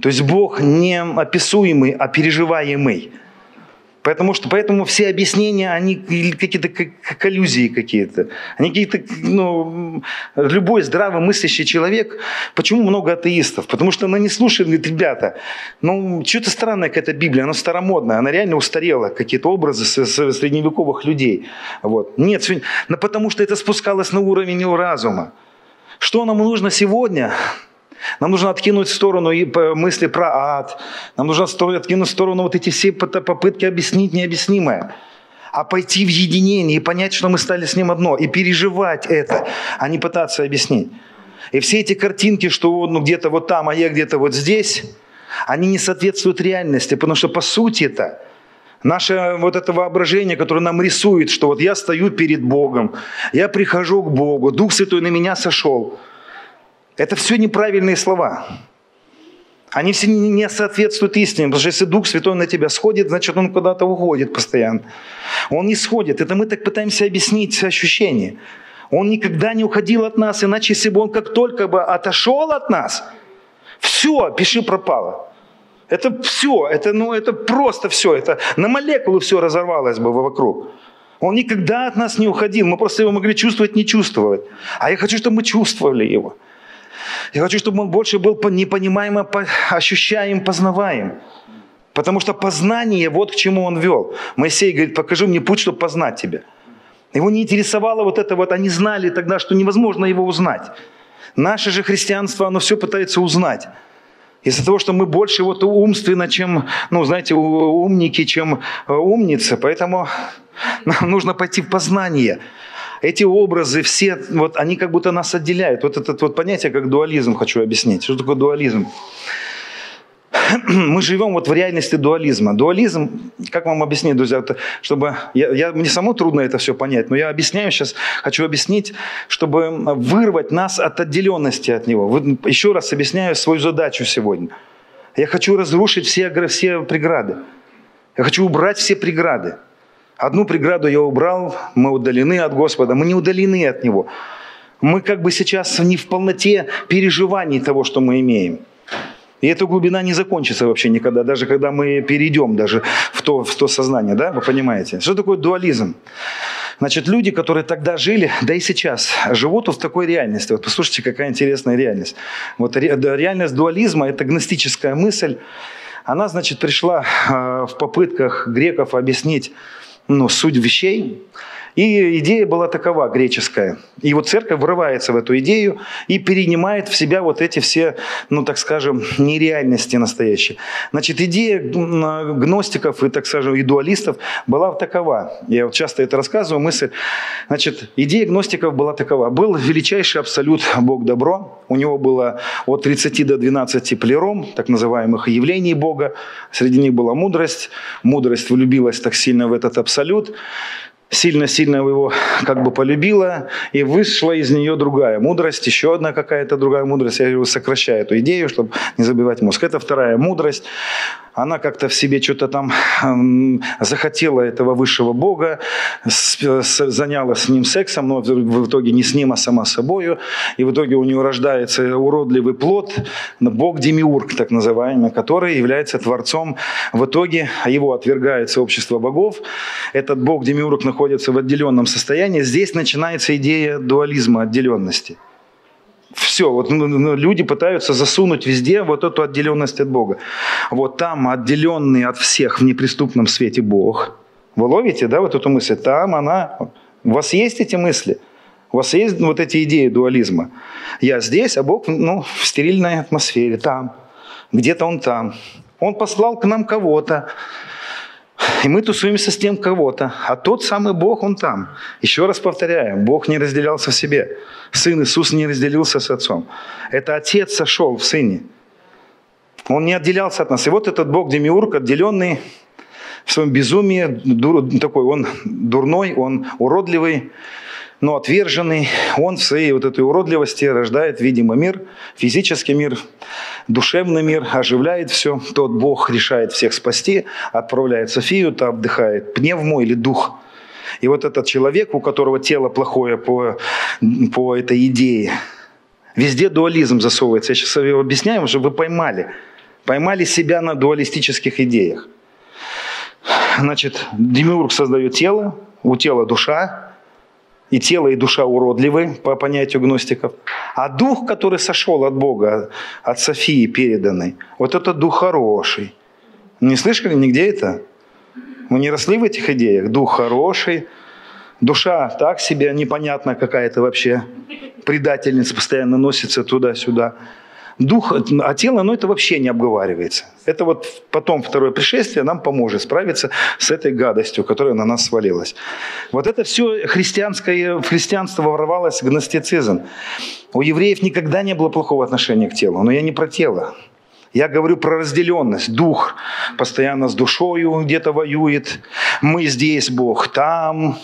То есть Бог не описуемый, а переживаемый. Потому что поэтому все объяснения, они какие-то коллюзии какие-то. Они какие-то, ну, любой здраво мыслящий человек, почему много атеистов? Потому что она не слушает, говорит, ребята, ну, что-то странное какая-то Библия, она старомодная, она реально устарела, какие-то образы средневековых людей. Вот. Нет, потому что это спускалось на уровень его разума. Что нам нужно сегодня? Нам нужно откинуть в сторону мысли про ад. Нам нужно откинуть в сторону вот эти все попытки объяснить необъяснимое. А пойти в единение и понять, что мы стали с ним одно. И переживать это, а не пытаться объяснить. И все эти картинки, что ну, где-то вот там, а я где-то вот здесь, они не соответствуют реальности. Потому что по сути это Наше вот это воображение, которое нам рисует, что вот я стою перед Богом, я прихожу к Богу, Дух Святой на меня сошел. Это все неправильные слова. Они все не соответствуют истине, потому что если Дух Святой на тебя сходит, значит, Он куда-то уходит постоянно. Он не сходит. Это мы так пытаемся объяснить ощущение. Он никогда не уходил от нас, иначе если бы Он как только бы отошел от нас, все, пиши пропало. Это все, это, ну, это просто все, это на молекулы все разорвалось бы вокруг. Он никогда от нас не уходил, мы просто его могли чувствовать, не чувствовать. А я хочу, чтобы мы чувствовали его. Я хочу, чтобы он больше был непонимаемо ощущаем, познаваем. Потому что познание, вот к чему он вел. Моисей говорит, покажи мне путь, чтобы познать тебя. Его не интересовало вот это вот, они знали тогда, что невозможно его узнать. Наше же христианство, оно все пытается узнать. Из-за того, что мы больше вот умственно, чем, ну, знаете, умники, чем э, умницы. Поэтому нам нужно пойти в познание эти образы все, вот они как будто нас отделяют. Вот это вот понятие, как дуализм, хочу объяснить. Что такое дуализм? мы живем вот в реальности дуализма. Дуализм, как вам объяснить, друзья, чтобы я, я, мне самому трудно это все понять, но я объясняю сейчас, хочу объяснить, чтобы вырвать нас от отделенности от него. Еще раз объясняю свою задачу сегодня. Я хочу разрушить все, все преграды. Я хочу убрать все преграды. Одну преграду я убрал, мы удалены от Господа, мы не удалены от Него. Мы как бы сейчас не в полноте переживаний того, что мы имеем. И эта глубина не закончится вообще никогда, даже когда мы перейдем даже в то, в то сознание, да, вы понимаете? Что такое дуализм? Значит, люди, которые тогда жили, да и сейчас, живут в такой реальности. Вот послушайте, какая интересная реальность. Вот реальность дуализма – это гностическая мысль. Она, значит, пришла а, в попытках греков объяснить ну, суть вещей. И идея была такова, греческая. И вот церковь врывается в эту идею и перенимает в себя вот эти все, ну так скажем, нереальности настоящие. Значит, идея гностиков и, так скажем, и дуалистов была такова. Я вот часто это рассказываю, мысль. Значит, идея гностиков была такова. Был величайший абсолют Бог добро. У него было от 30 до 12 плером, так называемых явлений Бога. Среди них была мудрость. Мудрость влюбилась так сильно в этот абсолют сильно-сильно его как бы полюбила, и вышла из нее другая мудрость, еще одна какая-то другая мудрость. Я сокращаю эту идею, чтобы не забивать мозг. Это вторая мудрость она как-то в себе что-то там захотела этого высшего Бога, занялась с ним сексом, но в итоге не с ним, а сама собою. И в итоге у нее рождается уродливый плод, Бог Демиург, так называемый, который является творцом. В итоге его отвергается общество богов. Этот Бог Демиург находится в отделенном состоянии. Здесь начинается идея дуализма, отделенности – все, вот ну, ну, люди пытаются засунуть везде вот эту отделенность от Бога. Вот там отделенный от всех в неприступном свете Бог. Вы ловите, да, вот эту мысль? Там она... У вас есть эти мысли? У вас есть вот эти идеи дуализма? Я здесь, а Бог ну, в стерильной атмосфере, там. Где-то Он там. Он послал к нам кого-то. И мы тусуемся с тем кого-то. А тот самый Бог, Он там. Еще раз повторяю, Бог не разделялся в себе. Сын Иисус не разделился с Отцом. Это Отец сошел в Сыне. Он не отделялся от нас. И вот этот Бог Демиург, отделенный в своем безумии, дур, такой, он дурной, он уродливый, но отверженный, он в своей вот этой уродливости рождает видимый мир, физический мир, душевный мир, оживляет все. Тот Бог решает всех спасти, отправляет Софию, та отдыхает пневму или дух. И вот этот человек, у которого тело плохое по, по этой идее, везде дуализм засовывается. Я сейчас его объясняю, чтобы вы поймали. Поймали себя на дуалистических идеях. Значит, Демиург создает тело, у тела душа, и тело, и душа уродливы, по понятию гностиков. А дух, который сошел от Бога, от Софии переданный, вот это дух хороший. Не слышали нигде это? Мы не росли в этих идеях. Дух хороший, душа так себе, непонятно какая-то вообще. Предательница постоянно носится туда-сюда дух, а тело, ну это вообще не обговаривается. Это вот потом второе пришествие нам поможет справиться с этой гадостью, которая на нас свалилась. Вот это все христианское, в христианство ворвалось гностицизм. У евреев никогда не было плохого отношения к телу, но я не про тело. Я говорю про разделенность. Дух постоянно с душою где-то воюет. Мы здесь, Бог там.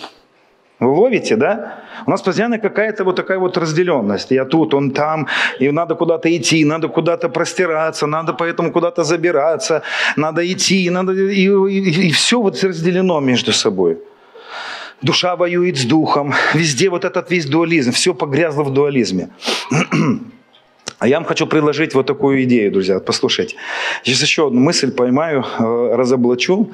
Вы ловите, да? У нас постоянно какая-то вот такая вот разделенность. Я тут, он там, и надо куда-то идти, надо куда-то простираться, надо поэтому куда-то забираться, надо идти, надо, и, и, и все вот разделено между собой. Душа воюет с духом, везде вот этот весь дуализм, все погрязло в дуализме. А я вам хочу предложить вот такую идею, друзья, послушайте. Сейчас еще одну мысль поймаю, э, разоблачу.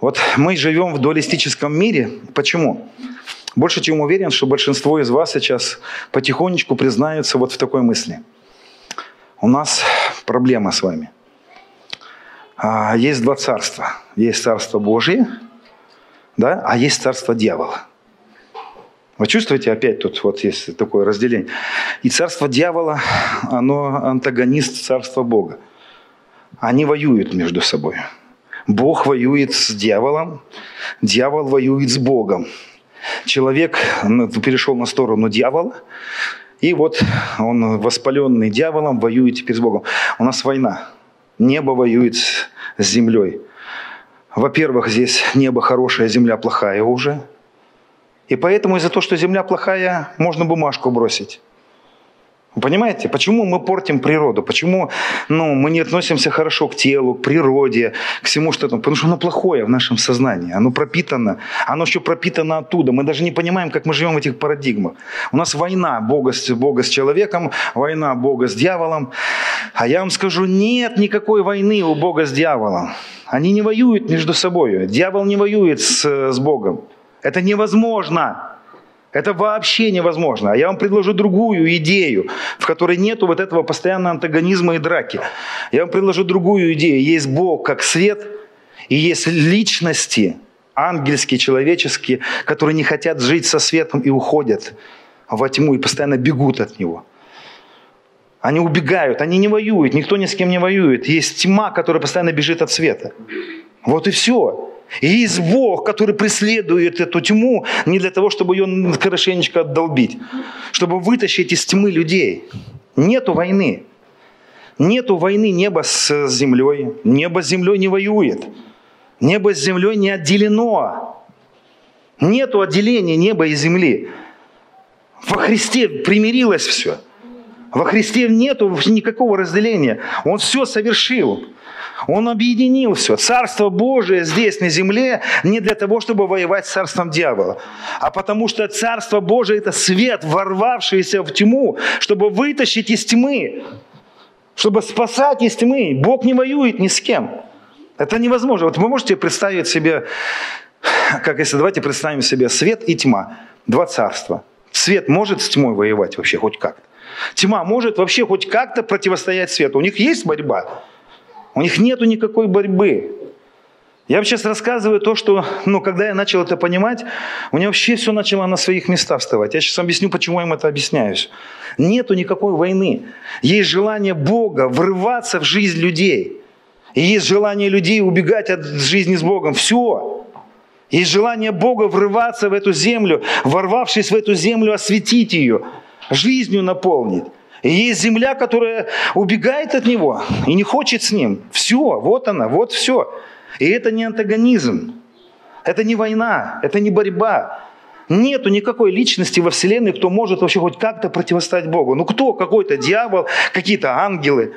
Вот мы живем в дуалистическом мире. Почему? Больше чем уверен, что большинство из вас сейчас потихонечку признаются вот в такой мысли. У нас проблема с вами. А, есть два царства. Есть царство Божие, да, а есть царство дьявола. Вы чувствуете, опять тут вот есть такое разделение. И царство дьявола, оно антагонист царства Бога. Они воюют между собой. Бог воюет с дьяволом, дьявол воюет с Богом. Человек перешел на сторону дьявола, и вот он, воспаленный дьяволом, воюет теперь с Богом. У нас война. Небо воюет с землей. Во-первых, здесь небо хорошее, земля плохая уже. И поэтому из-за того, что земля плохая, можно бумажку бросить. Понимаете, почему мы портим природу? Почему ну, мы не относимся хорошо к телу, к природе, к всему, что там? Потому что оно плохое в нашем сознании. Оно пропитано. Оно еще пропитано оттуда. Мы даже не понимаем, как мы живем в этих парадигмах. У нас война Бога с, Бога с человеком, война Бога с дьяволом. А я вам скажу, нет никакой войны у Бога с дьяволом. Они не воюют между собой. Дьявол не воюет с, с Богом. Это невозможно. Это вообще невозможно. А я вам предложу другую идею, в которой нет вот этого постоянного антагонизма и драки. Я вам предложу другую идею. Есть Бог как свет, и есть личности, ангельские, человеческие, которые не хотят жить со светом и уходят во тьму и постоянно бегут от него. Они убегают, они не воюют, никто ни с кем не воюет. Есть тьма, которая постоянно бежит от света. Вот и все. И есть Бог, который преследует эту тьму не для того, чтобы ее хорошенечко отдолбить, чтобы вытащить из тьмы людей. Нету войны. Нету войны неба с землей. Небо с землей не воюет. Небо с землей не отделено. Нету отделения неба и земли. Во Христе примирилось все. Во Христе нету никакого разделения. Он все совершил. Он объединил все. Царство Божие здесь, на земле, не для того, чтобы воевать с царством дьявола, а потому что Царство Божие – это свет, ворвавшийся в тьму, чтобы вытащить из тьмы, чтобы спасать из тьмы. Бог не воюет ни с кем. Это невозможно. Вот вы можете представить себе, как если давайте представим себе свет и тьма, два царства. Свет может с тьмой воевать вообще хоть как-то? Тьма может вообще хоть как-то противостоять свету? У них есть борьба? У них нету никакой борьбы. Я сейчас рассказываю то, что, ну, когда я начал это понимать, у меня вообще все начало на своих местах вставать. Я сейчас объясню, почему я им это объясняюсь. Нету никакой войны. Есть желание Бога врываться в жизнь людей. И есть желание людей убегать от жизни с Богом. Все. Есть желание Бога врываться в эту землю, ворвавшись в эту землю, осветить ее, жизнью наполнить. И есть земля, которая убегает от него и не хочет с ним. Все, вот она, вот все. И это не антагонизм, это не война, это не борьба. Нету никакой личности во Вселенной, кто может вообще хоть как-то противостоять Богу. Ну кто? Какой-то дьявол, какие-то ангелы,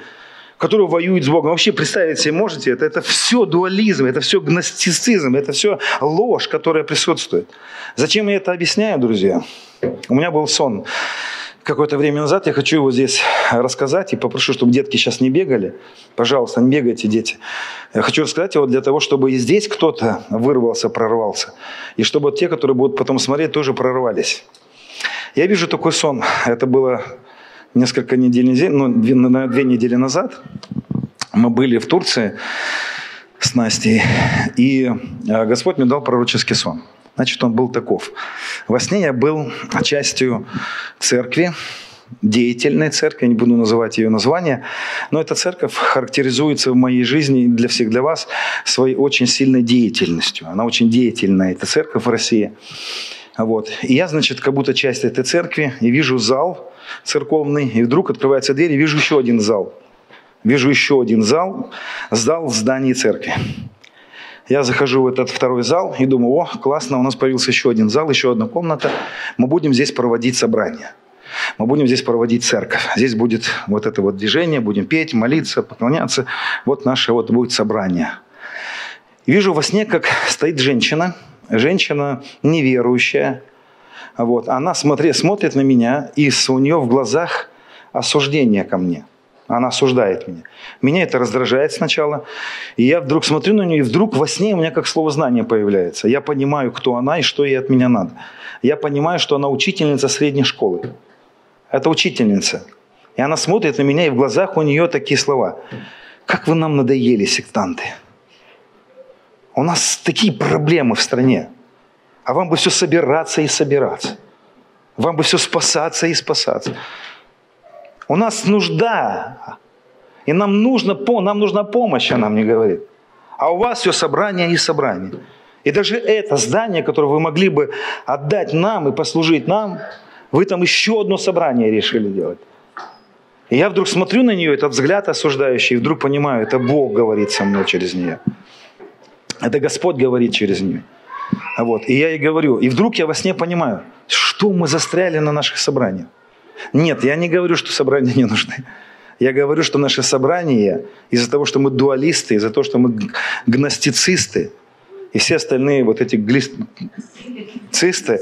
которые воюют с Богом. Вообще представить себе можете? Это, это все дуализм, это все гностицизм, это все ложь, которая присутствует. Зачем я это объясняю, друзья? У меня был сон какое-то время назад, я хочу его здесь рассказать и попрошу, чтобы детки сейчас не бегали. Пожалуйста, не бегайте, дети. Я хочу рассказать его для того, чтобы и здесь кто-то вырвался, прорвался. И чтобы те, которые будут потом смотреть, тоже прорвались. Я вижу такой сон. Это было несколько недель, ну, две, две недели назад. Мы были в Турции с Настей, и э, Господь мне дал пророческий сон. Значит, он был таков. Во сне я был частью церкви, деятельной церкви, я не буду называть ее название, но эта церковь характеризуется в моей жизни для всех, для вас, своей очень сильной деятельностью. Она очень деятельная, эта церковь в России. Вот. И я, значит, как будто часть этой церкви, и вижу зал церковный, и вдруг открывается дверь, и вижу еще один зал. Вижу еще один зал, зал в здании церкви. Я захожу в этот второй зал и думаю, о, классно, у нас появился еще один зал, еще одна комната. Мы будем здесь проводить собрание. Мы будем здесь проводить церковь. Здесь будет вот это вот движение, будем петь, молиться, поклоняться. Вот наше вот будет собрание. Вижу во сне, как стоит женщина, женщина неверующая. Вот. Она смотрит, смотрит на меня, и у нее в глазах осуждение ко мне – она осуждает меня. Меня это раздражает сначала. И я вдруг смотрю на нее, и вдруг во сне у меня как слово знание появляется. Я понимаю, кто она и что ей от меня надо. Я понимаю, что она учительница средней школы. Это учительница. И она смотрит на меня, и в глазах у нее такие слова. Как вы нам надоели, сектанты. У нас такие проблемы в стране. А вам бы все собираться и собираться. Вам бы все спасаться и спасаться. У нас нужда, и нам, нужно, нам нужна помощь, она мне говорит. А у вас все собрание и собрание. И даже это здание, которое вы могли бы отдать нам и послужить нам, вы там еще одно собрание решили делать. И я вдруг смотрю на нее, этот взгляд осуждающий, и вдруг понимаю, это Бог говорит со мной через нее. Это Господь говорит через нее. Вот. И я ей говорю, и вдруг я во сне понимаю, что мы застряли на наших собраниях. Нет, я не говорю, что собрания не нужны. Я говорю, что наши собрания, из-за того, что мы дуалисты, из-за того, что мы гностицисты, и все остальные вот эти глицисты,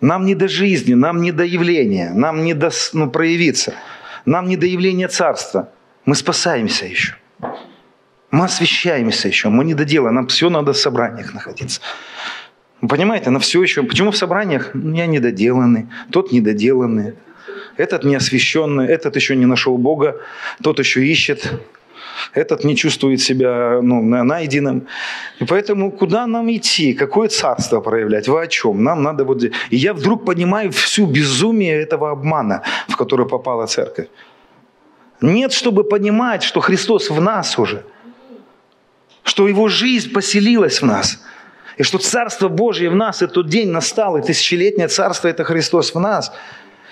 нам не до жизни, нам не до явления, нам не до ну, проявиться, нам не до явления царства. Мы спасаемся еще. Мы освещаемся еще, мы не до дела, нам все надо в собраниях находиться. Вы понимаете, она все еще... Почему в собраниях? Ну, я недоделанный, тот недоделанный, этот не освященный, этот еще не нашел Бога, тот еще ищет, этот не чувствует себя ну, найденным. И поэтому куда нам идти? Какое царство проявлять? Вы о чем? Нам надо вот... И я вдруг понимаю всю безумие этого обмана, в который попала церковь. Нет, чтобы понимать, что Христос в нас уже, что Его жизнь поселилась в нас – и что Царство Божье в нас, и тот день настал, и тысячелетнее Царство – это Христос в нас.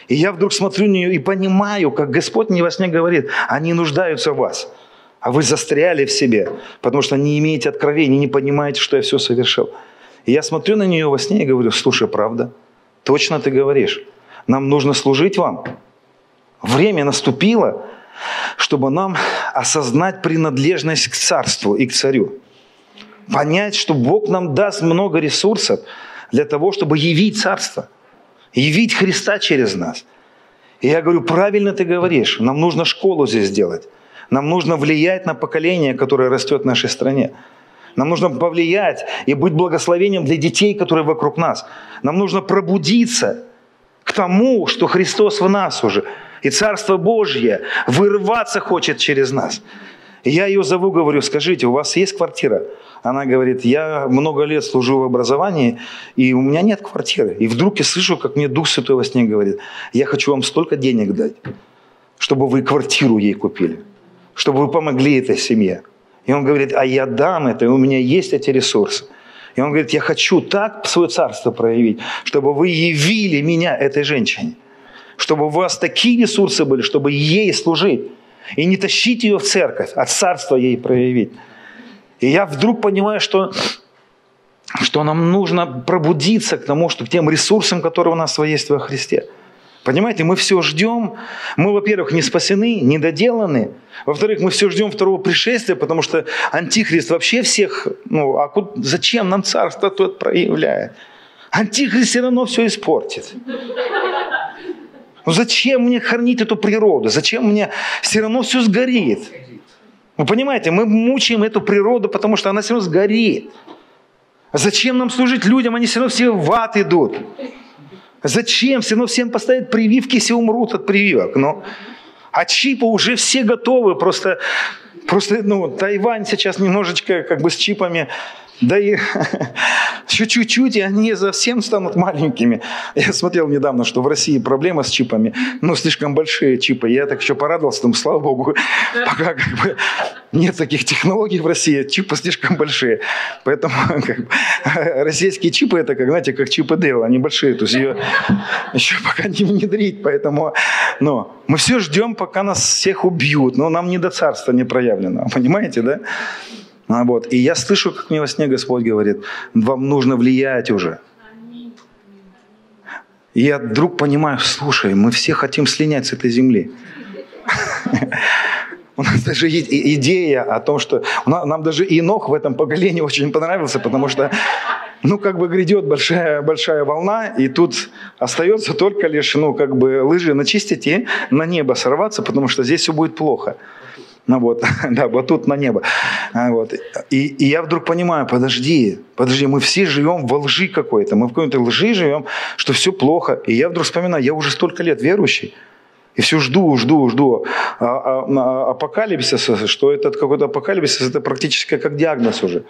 И я вдруг смотрю на нее и понимаю, как Господь мне во сне говорит, они нуждаются в вас, а вы застряли в себе, потому что не имеете откровения, не понимаете, что я все совершил. И я смотрю на нее во сне и говорю, слушай, правда, точно ты говоришь, нам нужно служить вам. Время наступило, чтобы нам осознать принадлежность к царству и к царю понять, что Бог нам даст много ресурсов для того, чтобы явить Царство, явить Христа через нас. И я говорю, правильно ты говоришь, нам нужно школу здесь сделать. Нам нужно влиять на поколение, которое растет в нашей стране. Нам нужно повлиять и быть благословением для детей, которые вокруг нас. Нам нужно пробудиться к тому, что Христос в нас уже. И Царство Божье вырваться хочет через нас. И я ее зову, говорю, скажите, у вас есть квартира? Она говорит, я много лет служу в образовании, и у меня нет квартиры. И вдруг я слышу, как мне Дух Святой во сне говорит, я хочу вам столько денег дать, чтобы вы квартиру ей купили, чтобы вы помогли этой семье. И он говорит, а я дам это, и у меня есть эти ресурсы. И он говорит, я хочу так свое царство проявить, чтобы вы явили меня этой женщине. чтобы у вас такие ресурсы были, чтобы ей служить. И не тащить ее в церковь, а царство ей проявить. И я вдруг понимаю, что, что нам нужно пробудиться к тому, что к тем ресурсам, которые у нас есть во Христе. Понимаете, мы все ждем. Мы, во-первых, не спасены, не доделаны. Во-вторых, мы все ждем второго пришествия, потому что Антихрист вообще всех... Ну, а куда, зачем нам царство тот проявляет? Антихрист все равно все испортит. Ну зачем мне хранить эту природу? Зачем мне все равно все сгорит? Вы понимаете, мы мучаем эту природу, потому что она все равно сгорит. Зачем нам служить людям? Они все равно все в ад идут. Зачем? Все равно всем поставят прививки, все умрут от прививок. Но, а чипы уже все готовы. Просто, просто ну, Тайвань сейчас немножечко как бы с чипами да и еще чуть-чуть, и они совсем станут маленькими. Я смотрел недавно, что в России проблема с чипами, ну, слишком большие чипы. Я так еще порадовался, там, слава богу, пока как бы нет таких технологий в России, чипы слишком большие. Поэтому как бы, российские чипы, это, как, знаете, как чипы Дэл, они большие. То есть ее еще пока не внедрить. Поэтому, но мы все ждем, пока нас всех убьют. Но нам не до царства не проявлено. Понимаете, да? А вот. И я слышу, как мне во сне Господь говорит, вам нужно влиять уже. И я вдруг понимаю, слушай, мы все хотим слинять с этой земли. У нас даже идея о том, что нам даже Инох в этом поколении очень понравился, потому что, ну, как бы грядет большая, большая волна, и тут остается только лишь, ну, как бы лыжи начистить и на небо сорваться, потому что здесь все будет плохо. Ну вот, да, вот тут на небо. А, вот. И, и я вдруг понимаю, подожди, подожди, мы все живем во лжи какой-то, мы в какой-то лжи живем, что все плохо. И я вдруг вспоминаю, я уже столько лет верующий, и все жду, жду, жду а, а, а, апокалипсиса, что этот какой-то апокалипсис, это практически как диагноз уже.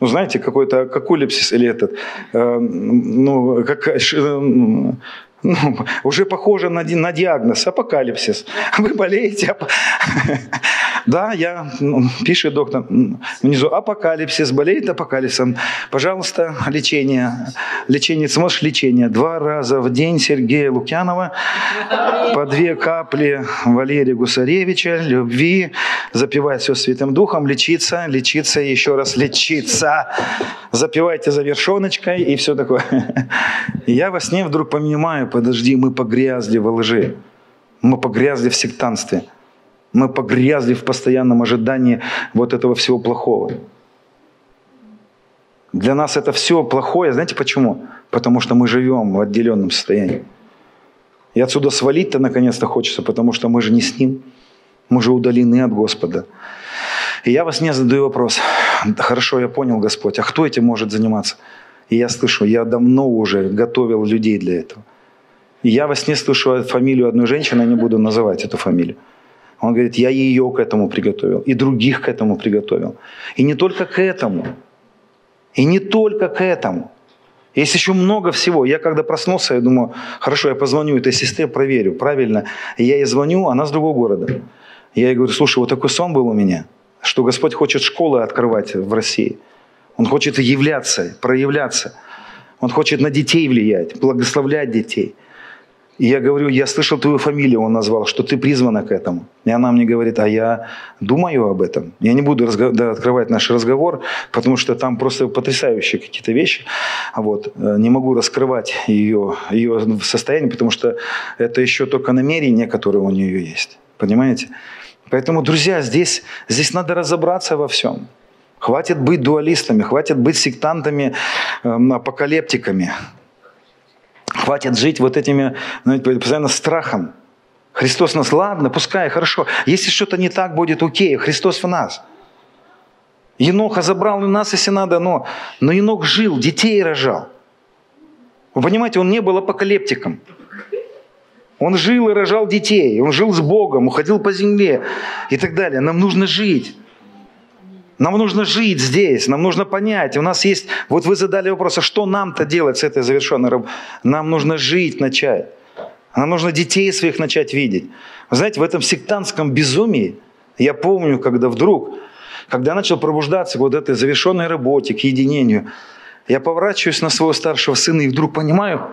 Ну, знаете, какой-то какулипсис или этот, э, ну, как, э, ну, уже похоже на, на диагноз апокалипсис. Вы болеете. Да, я, ну, пишет доктор внизу, апокалипсис, болеет апокалипсисом. Пожалуйста, лечение. Лечение, сможешь лечение. Два раза в день Сергея Лукьянова, по две капли Валерия Гусаревича, любви, запивать все Святым Духом, лечиться, лечиться и еще раз лечиться. Запивайте завершеночкой и все такое. Я во сне вдруг понимаю, подожди, мы погрязли во лжи. Мы погрязли в сектанстве. Мы погрязли в постоянном ожидании вот этого всего плохого. Для нас это все плохое. Знаете почему? Потому что мы живем в отделенном состоянии. И отсюда свалить-то наконец-то хочется, потому что мы же не с Ним. Мы же удалены от Господа. И я вас не задаю вопрос. Хорошо, я понял, Господь, а кто этим может заниматься? И я слышу, я давно уже готовил людей для этого. И я во сне слышу фамилию одной женщины, я не буду называть эту фамилию. Он говорит, я ее к этому приготовил, и других к этому приготовил. И не только к этому. И не только к этому. Есть еще много всего. Я когда проснулся, я думаю, хорошо, я позвоню этой сестре, проверю, правильно. И я ей звоню, она с другого города. Я ей говорю, слушай, вот такой сон был у меня, что Господь хочет школы открывать в России. Он хочет являться, проявляться. Он хочет на детей влиять, благословлять детей – и я говорю, я слышал твою фамилию, он назвал, что ты призвана к этому. И она мне говорит, а я думаю об этом. Я не буду разго- да, открывать наш разговор, потому что там просто потрясающие какие-то вещи. Вот. Э, не могу раскрывать ее, ее состояние, потому что это еще только намерение, которое у нее есть. Понимаете? Поэтому, друзья, здесь, здесь надо разобраться во всем. Хватит быть дуалистами, хватит быть сектантами, э, апокалептиками. Хватит жить вот этими, знаете, постоянно страхом. Христос нас, ладно, пускай, хорошо. Если что-то не так будет, окей, Христос в нас. Еноха забрал и нас, если надо, но, но Енох жил, детей рожал. Вы понимаете, он не был апокалептиком. Он жил и рожал детей, он жил с Богом, уходил по земле и так далее. Нам нужно жить. Нам нужно жить здесь, нам нужно понять. У нас есть, вот вы задали вопрос, а что нам-то делать с этой завершенной работой? Нам нужно жить начать. Нам нужно детей своих начать видеть. Вы знаете, в этом сектантском безумии, я помню, когда вдруг, когда начал пробуждаться к вот этой завершенной работе, к единению, я поворачиваюсь на своего старшего сына и вдруг понимаю,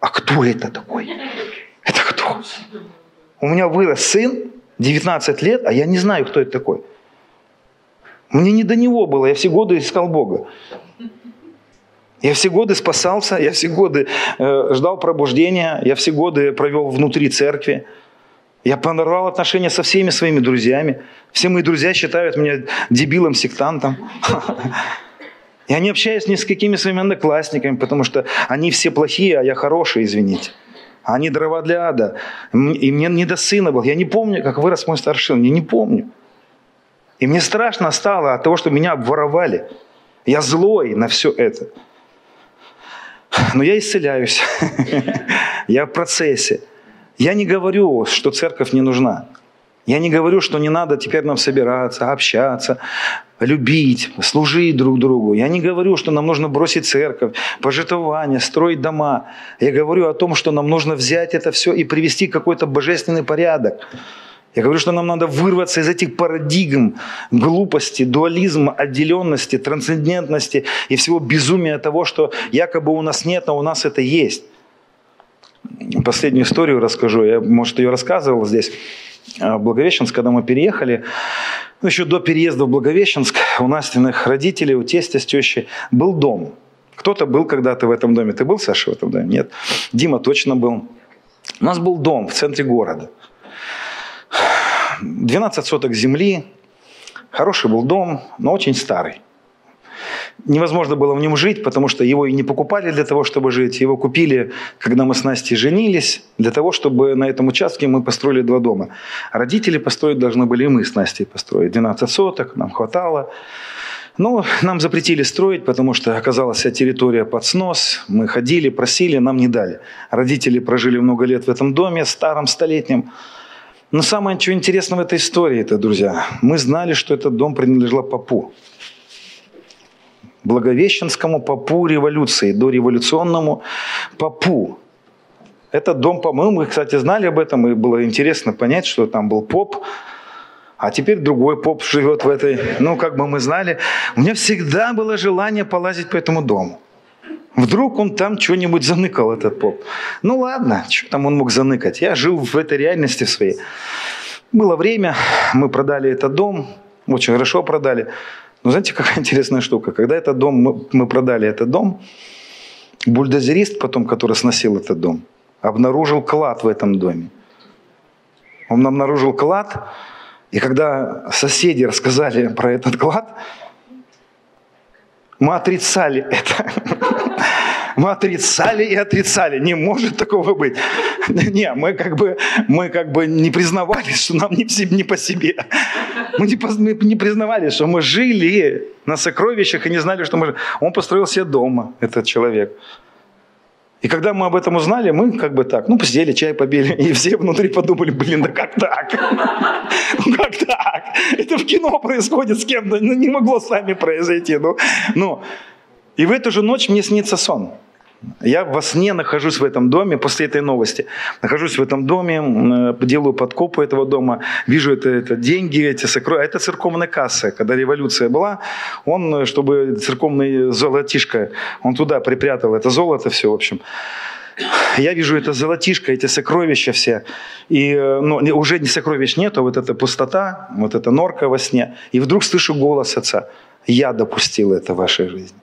а кто это такой? У меня вырос сын, 19 лет, а я не знаю, кто это такой. Мне не до него было, я все годы искал Бога. Я все годы спасался, я все годы э, ждал пробуждения, я все годы провел внутри церкви. Я понорвал отношения со всеми своими друзьями. Все мои друзья считают меня дебилом, сектантом. Я не общаюсь ни с какими своими одноклассниками, потому что они все плохие, а я хороший, извините. Они дрова для ада. И мне не до сына был. Я не помню, как вырос мой старший сын. Я не помню. И мне страшно стало от того, что меня обворовали. Я злой на все это. Но я исцеляюсь. Я в процессе. Я не говорю, что церковь не нужна. Я не говорю, что не надо теперь нам собираться, общаться, любить, служить друг другу. Я не говорю, что нам нужно бросить церковь, пожитование, строить дома. Я говорю о том, что нам нужно взять это все и привести какой-то божественный порядок. Я говорю, что нам надо вырваться из этих парадигм глупости, дуализма, отделенности, трансцендентности и всего безумия того, что якобы у нас нет, а у нас это есть. Последнюю историю расскажу. Я, может, ее рассказывал здесь. А, в Благовещенск, когда мы переехали, ну, еще до переезда в Благовещенск, у Настиных родителей, у тестя с тещей был дом. Кто-то был когда-то в этом доме. Ты был, Саша, в этом доме? Нет. Дима точно был. У нас был дом в центре города. 12 соток земли. Хороший был дом, но очень старый невозможно было в нем жить, потому что его и не покупали для того, чтобы жить. Его купили, когда мы с Настей женились, для того, чтобы на этом участке мы построили два дома. Родители построить должны были, и мы с Настей построить. 12 соток, нам хватало. Но нам запретили строить, потому что оказалась вся территория под снос. Мы ходили, просили, нам не дали. Родители прожили много лет в этом доме, старом, столетнем. Но самое что интересно в этой истории, это, друзья, мы знали, что этот дом принадлежал папу. Благовещенскому попу революции, дореволюционному попу. Это дом по-моему, мы, кстати, знали об этом, и было интересно понять, что там был поп, а теперь другой поп живет в этой, ну, как бы мы знали. У меня всегда было желание полазить по этому дому. Вдруг он там что-нибудь заныкал, этот поп. Ну ладно, что там он мог заныкать. Я жил в этой реальности своей. Было время, мы продали этот дом, очень хорошо продали. Но знаете, какая интересная штука? Когда этот дом, мы, мы продали этот дом, бульдозерист потом, который сносил этот дом, обнаружил клад в этом доме. Он обнаружил клад, и когда соседи рассказали про этот клад, мы отрицали это. Мы отрицали и отрицали. Не может такого быть. Не, мы как бы, мы как бы не признавались, что нам не, не по себе. Мы не, мы не признавали, что мы жили на сокровищах и не знали, что мы... Он построил себе дома, этот человек. И когда мы об этом узнали, мы как бы так, ну, посидели, чай побили, и все внутри подумали, блин, да как так? Ну, как так? Это в кино происходит с кем-то, ну, не могло с нами произойти. Ну, ну. И в эту же ночь мне снится сон. Я во сне нахожусь в этом доме после этой новости. Нахожусь в этом доме, э, делаю подкопы этого дома, вижу это, это деньги, эти сокровища. Это церковная касса. Когда революция была, он, э, чтобы церковный золотишко, он туда припрятал это золото все, в общем. Я вижу это золотишко, эти сокровища все. И э, ну, уже не сокровищ нет, а вот эта пустота, вот эта норка во сне. И вдруг слышу голос отца. Я допустил это в вашей жизни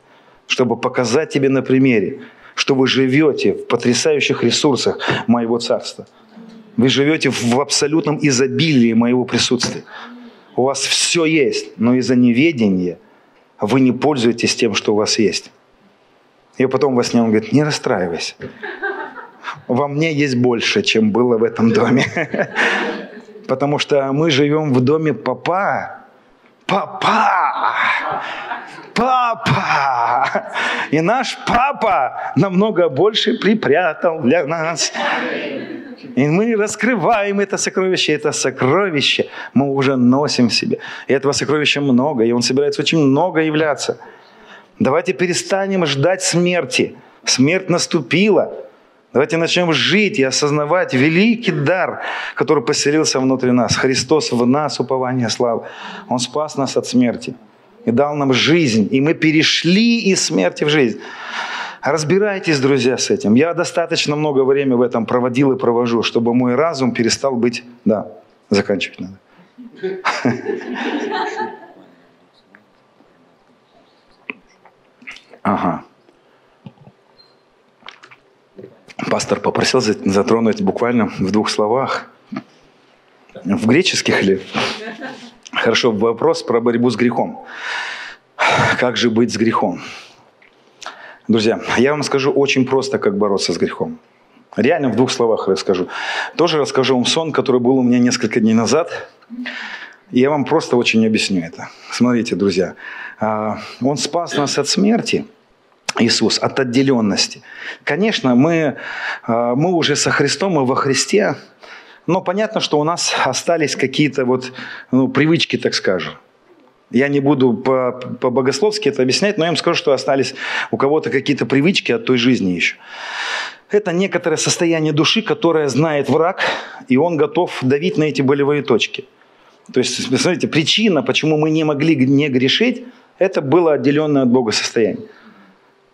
чтобы показать тебе на примере, что вы живете в потрясающих ресурсах моего царства. Вы живете в абсолютном изобилии моего присутствия. У вас все есть, но из-за неведения вы не пользуетесь тем, что у вас есть. И потом во сне он говорит, не расстраивайся. Во мне есть больше, чем было в этом доме. Потому что мы живем в доме папа. Папа! папа. И наш папа намного больше припрятал для нас. И мы раскрываем это сокровище. Это сокровище мы уже носим в себе. И этого сокровища много, и он собирается очень много являться. Давайте перестанем ждать смерти. Смерть наступила. Давайте начнем жить и осознавать великий дар, который поселился внутри нас. Христос в нас, упование славы. Он спас нас от смерти и дал нам жизнь, и мы перешли из смерти в жизнь. Разбирайтесь, друзья, с этим. Я достаточно много времени в этом проводил и провожу, чтобы мой разум перестал быть... Да, заканчивать надо. Ага. Пастор попросил затронуть буквально в двух словах. В греческих ли? Хорошо, вопрос про борьбу с грехом. Как же быть с грехом? Друзья, я вам скажу очень просто, как бороться с грехом. Реально в двух словах расскажу. Тоже расскажу вам сон, который был у меня несколько дней назад. И я вам просто очень объясню это. Смотрите, друзья. А, он спас нас от смерти, Иисус, от отделенности. Конечно, мы, а, мы уже со Христом, мы во Христе, но понятно, что у нас остались какие-то вот ну, привычки, так скажем. Я не буду по-богословски это объяснять, но я вам скажу, что остались у кого-то какие-то привычки от той жизни еще. Это некоторое состояние души, которое знает враг, и он готов давить на эти болевые точки. То есть, смотрите, причина, почему мы не могли не грешить, это было отделенное от Бога состояние.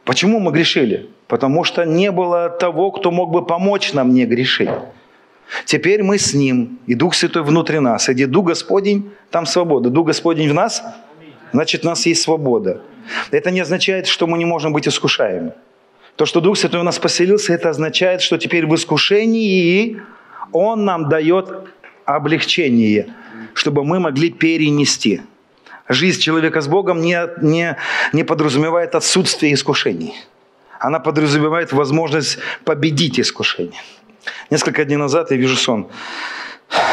Почему мы грешили? Потому что не было того, кто мог бы помочь нам не грешить. Теперь мы с Ним, и Дух Святой внутри нас. И где Дух Господень, там свобода. Дух Господень в нас, значит, у нас есть свобода. Это не означает, что мы не можем быть искушаемы. То, что Дух Святой у нас поселился, это означает, что теперь в искушении Он нам дает облегчение, чтобы мы могли перенести. Жизнь человека с Богом не, не, не подразумевает отсутствие искушений. Она подразумевает возможность победить искушение. Несколько дней назад я вижу сон.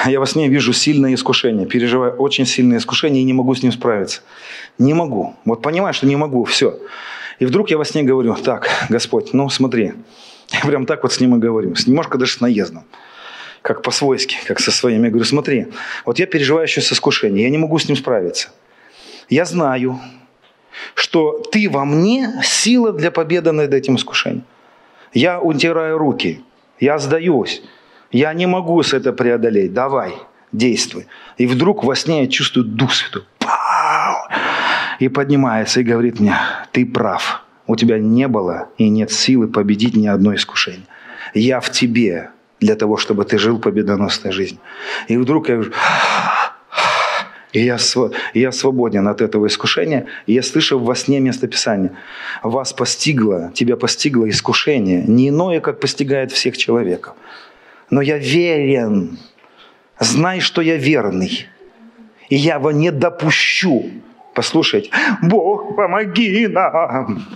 Я во сне вижу сильное искушение, переживаю очень сильное искушение и не могу с ним справиться. Не могу. Вот понимаю, что не могу, все. И вдруг я во сне говорю, так, Господь, ну смотри. Я прям так вот с ним и говорю. Немножко даже с наездом. Как по-свойски, как со своими. Я говорю, смотри, вот я переживаю еще с искушением, я не могу с ним справиться. Я знаю, что ты во мне сила для победы над этим искушением. Я утираю руки, я сдаюсь, я не могу с это преодолеть, давай, действуй. И вдруг во сне я чувствую Дух Святой. Пау! И поднимается и говорит мне, ты прав, у тебя не было и нет силы победить ни одно искушение. Я в тебе для того, чтобы ты жил победоносной жизнью. И вдруг я говорю, и я, и я свободен от этого искушения. И я слышу во сне место Писания. Вас постигло, тебя постигло искушение, не иное, как постигает всех человеков. Но я верен. Знай, что я верный. И я его не допущу. Послушайте, Бог, помоги нам.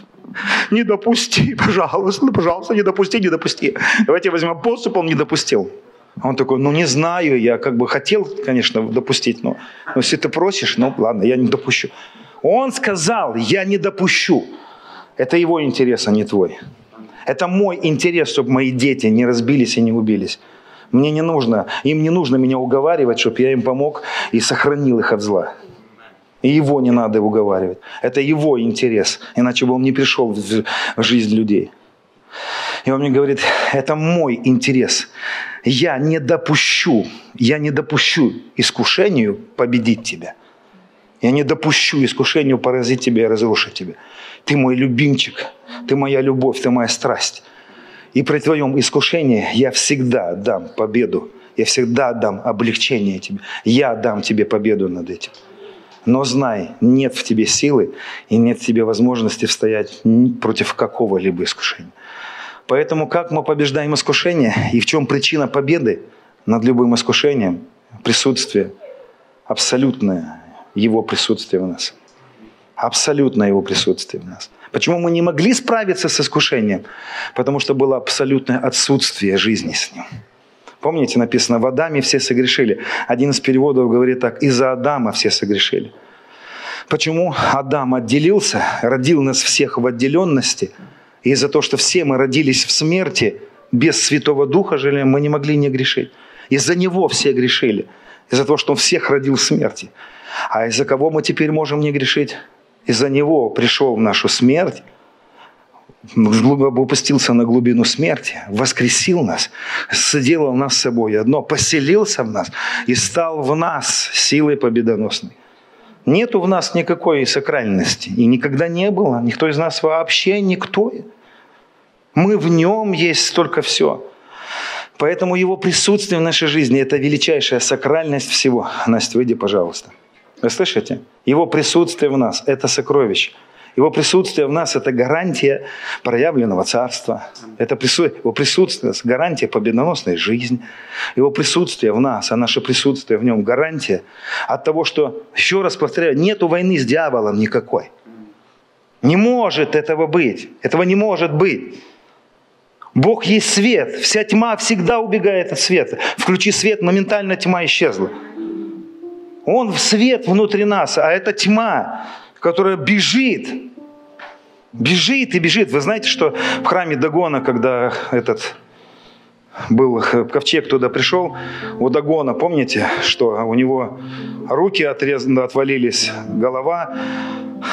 Не допусти, пожалуйста, пожалуйста, не допусти, не допусти. Давайте возьмем поступ, он не допустил. А он такой, ну не знаю, я как бы хотел, конечно, допустить, но, но если ты просишь, ну ладно, я не допущу. Он сказал, я не допущу. Это его интерес, а не твой. Это мой интерес, чтобы мои дети не разбились и не убились. Мне не нужно, им не нужно меня уговаривать, чтобы я им помог и сохранил их от зла. И его не надо уговаривать. Это его интерес, иначе бы он не пришел в жизнь людей. И он мне говорит, это мой интерес. Я не допущу, я не допущу искушению победить тебя. Я не допущу искушению поразить тебя и разрушить тебя. Ты мой любимчик, ты моя любовь, ты моя страсть. И при твоем искушении я всегда дам победу. Я всегда дам облегчение тебе. Я дам тебе победу над этим. Но знай, нет в тебе силы и нет в тебе возможности стоять против какого-либо искушения. Поэтому как мы побеждаем искушение и в чем причина победы над любым искушением? Присутствие, абсолютное Его присутствие в нас. Абсолютное Его присутствие в нас. Почему мы не могли справиться с искушением? Потому что было абсолютное отсутствие жизни с Ним. Помните, написано, Адаме все согрешили. Один из переводов говорит так, из-за Адама все согрешили. Почему Адам отделился, родил нас всех в отделенности – и из-за того, что все мы родились в смерти, без Святого Духа жили, мы не могли не грешить. Из-за Него все грешили. Из-за того, что Он всех родил в смерти. А из-за кого мы теперь можем не грешить? Из-за Него пришел в нашу смерть, опустился на глубину смерти, воскресил нас, соделал нас с собой одно, поселился в нас и стал в нас силой победоносной. Нету в нас никакой сакральности. И никогда не было. Никто из нас вообще никто. Мы в нем есть столько все. Поэтому его присутствие в нашей жизни – это величайшая сакральность всего. Настя, выйди, пожалуйста. Вы слышите? Его присутствие в нас – это сокровище. Его присутствие в нас – это гарантия проявленного царства. Это присутствие, его присутствие – гарантия победоносной жизни. Его присутствие в нас, а наше присутствие в нем – гарантия от того, что, еще раз повторяю, нету войны с дьяволом никакой. Не может этого быть. Этого не может быть. Бог есть свет. Вся тьма всегда убегает от света. Включи свет, моментально тьма исчезла. Он в свет внутри нас, а это тьма, которая бежит. Бежит и бежит. Вы знаете, что в храме Дагона, когда этот был ковчег туда пришел, у Дагона, помните, что у него руки отрезаны, отвалились, голова,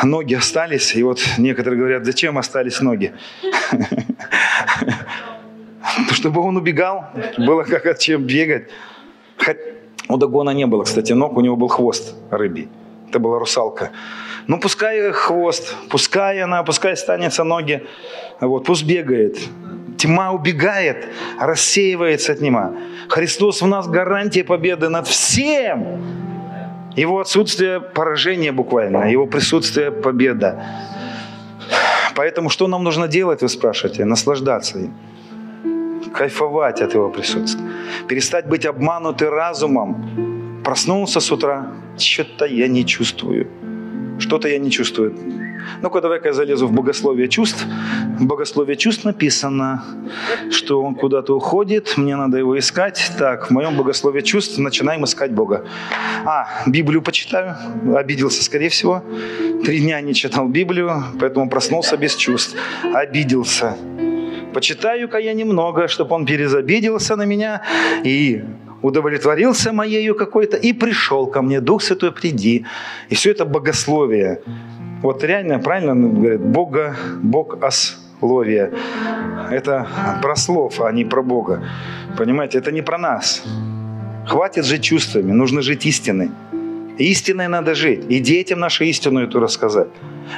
ноги остались. И вот некоторые говорят, зачем остались ноги? Чтобы он убегал, было как от чем бегать. У Дагона не было, кстати, ног, у него был хвост рыбий. Это была русалка. Ну, пускай хвост, пускай она, пускай останется ноги, вот, пусть бегает. Тьма убегает, рассеивается тьма. Христос в нас гарантия победы над всем. Его отсутствие – поражение буквально, его присутствие – победа. Поэтому что нам нужно делать, вы спрашиваете? Наслаждаться им. Кайфовать от его присутствия. Перестать быть обмануты разумом. Проснулся с утра, что-то я не чувствую. Что-то я не чувствую. Ну-ка, давай-ка я залезу в богословие чувств. В богословие чувств написано, что он куда-то уходит, мне надо его искать. Так, в моем богословие чувств начинаем искать Бога. А, Библию почитаю. Обиделся, скорее всего. Три дня не читал Библию, поэтому проснулся без чувств. Обиделся. Почитаю-ка я немного, чтобы он перезабиделся на меня и удовлетворился моею какой-то, и пришел ко мне, Дух Святой, приди. И все это богословие. Вот реально, правильно говорят, Бога, Бог ословие. Это про слов, а не про Бога. Понимаете, это не про нас. Хватит жить чувствами, нужно жить истиной. Истиной надо жить. И детям нашу истину эту рассказать.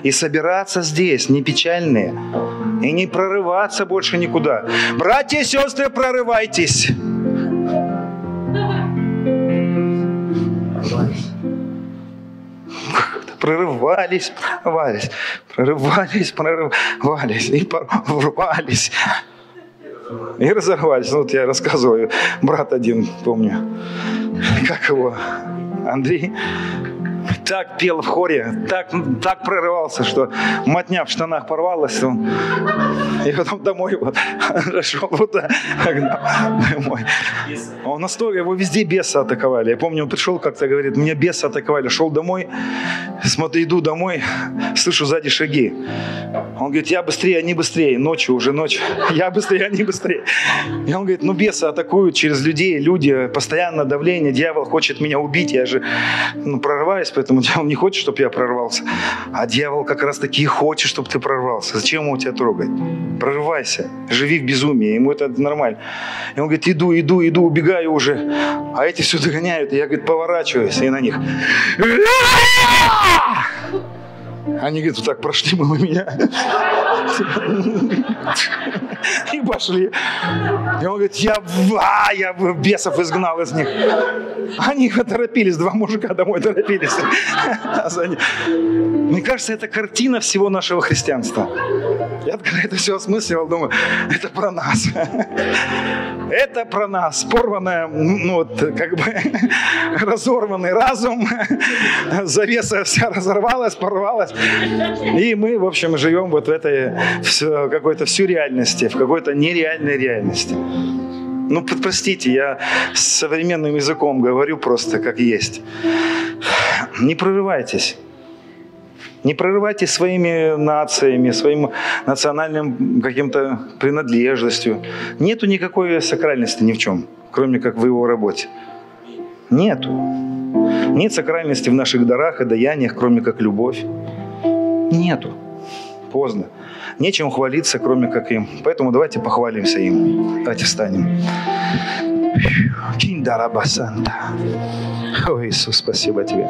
И собираться здесь, не печальные. И не прорываться больше никуда. Братья и сестры, прорывайтесь. Прорывались, прорывались, прорывались, прорывались и прорвались. И разорвались. Ну, вот я рассказываю, брат один, помню, как его, Андрей, так пел в хоре, так, так прорывался, что мотня в штанах порвалась. Он, и потом домой вот, шел вот домой. Он настолько, его везде бесы атаковали. Я помню, он пришел как-то, говорит, меня бесы атаковали. Шел домой, смотрю, иду домой, слышу сзади шаги. Он говорит, я быстрее, они быстрее. Ночью уже ночь. Я быстрее, они быстрее. И он говорит, ну бесы атакуют через людей, люди, постоянно давление, дьявол хочет меня убить, я же ну, прорываюсь, поэтому дьявол не хочет, чтобы я прорвался. А дьявол как раз таки и хочет, чтобы ты прорвался. Зачем ему тебя трогать? Прорывайся, живи в безумии, ему это нормально. И он говорит, иду, иду, иду, убегаю уже. А эти все догоняют, и я, говорит, поворачиваюсь, и на них. Они, говорит, вот так прошли мимо меня. И пошли. И он говорит, я, а, я бесов изгнал из них. Они торопились, два мужика домой торопились. Мне кажется, это картина всего нашего христианства. Я когда это все осмысливал, думаю, это про нас. Это про нас. Порванная, ну вот, как бы разорванный разум. Завеса вся разорвалась, порвалась. И мы, в общем, живем вот в этой какой-то сюрреальности, какой-то нереальной реальности. Ну, простите, я современным языком говорю просто как есть. Не прорывайтесь. Не прорывайтесь своими нациями, своим национальным каким-то принадлежностью. Нету никакой сакральности ни в чем, кроме как в его работе. Нету. Нет сакральности в наших дарах и даяниях, кроме как любовь. Нету. Поздно. Нечем хвалиться, кроме как им. Поэтому давайте похвалимся им. Давайте встанем. Киндарабасанта. О, Иисус, спасибо тебе.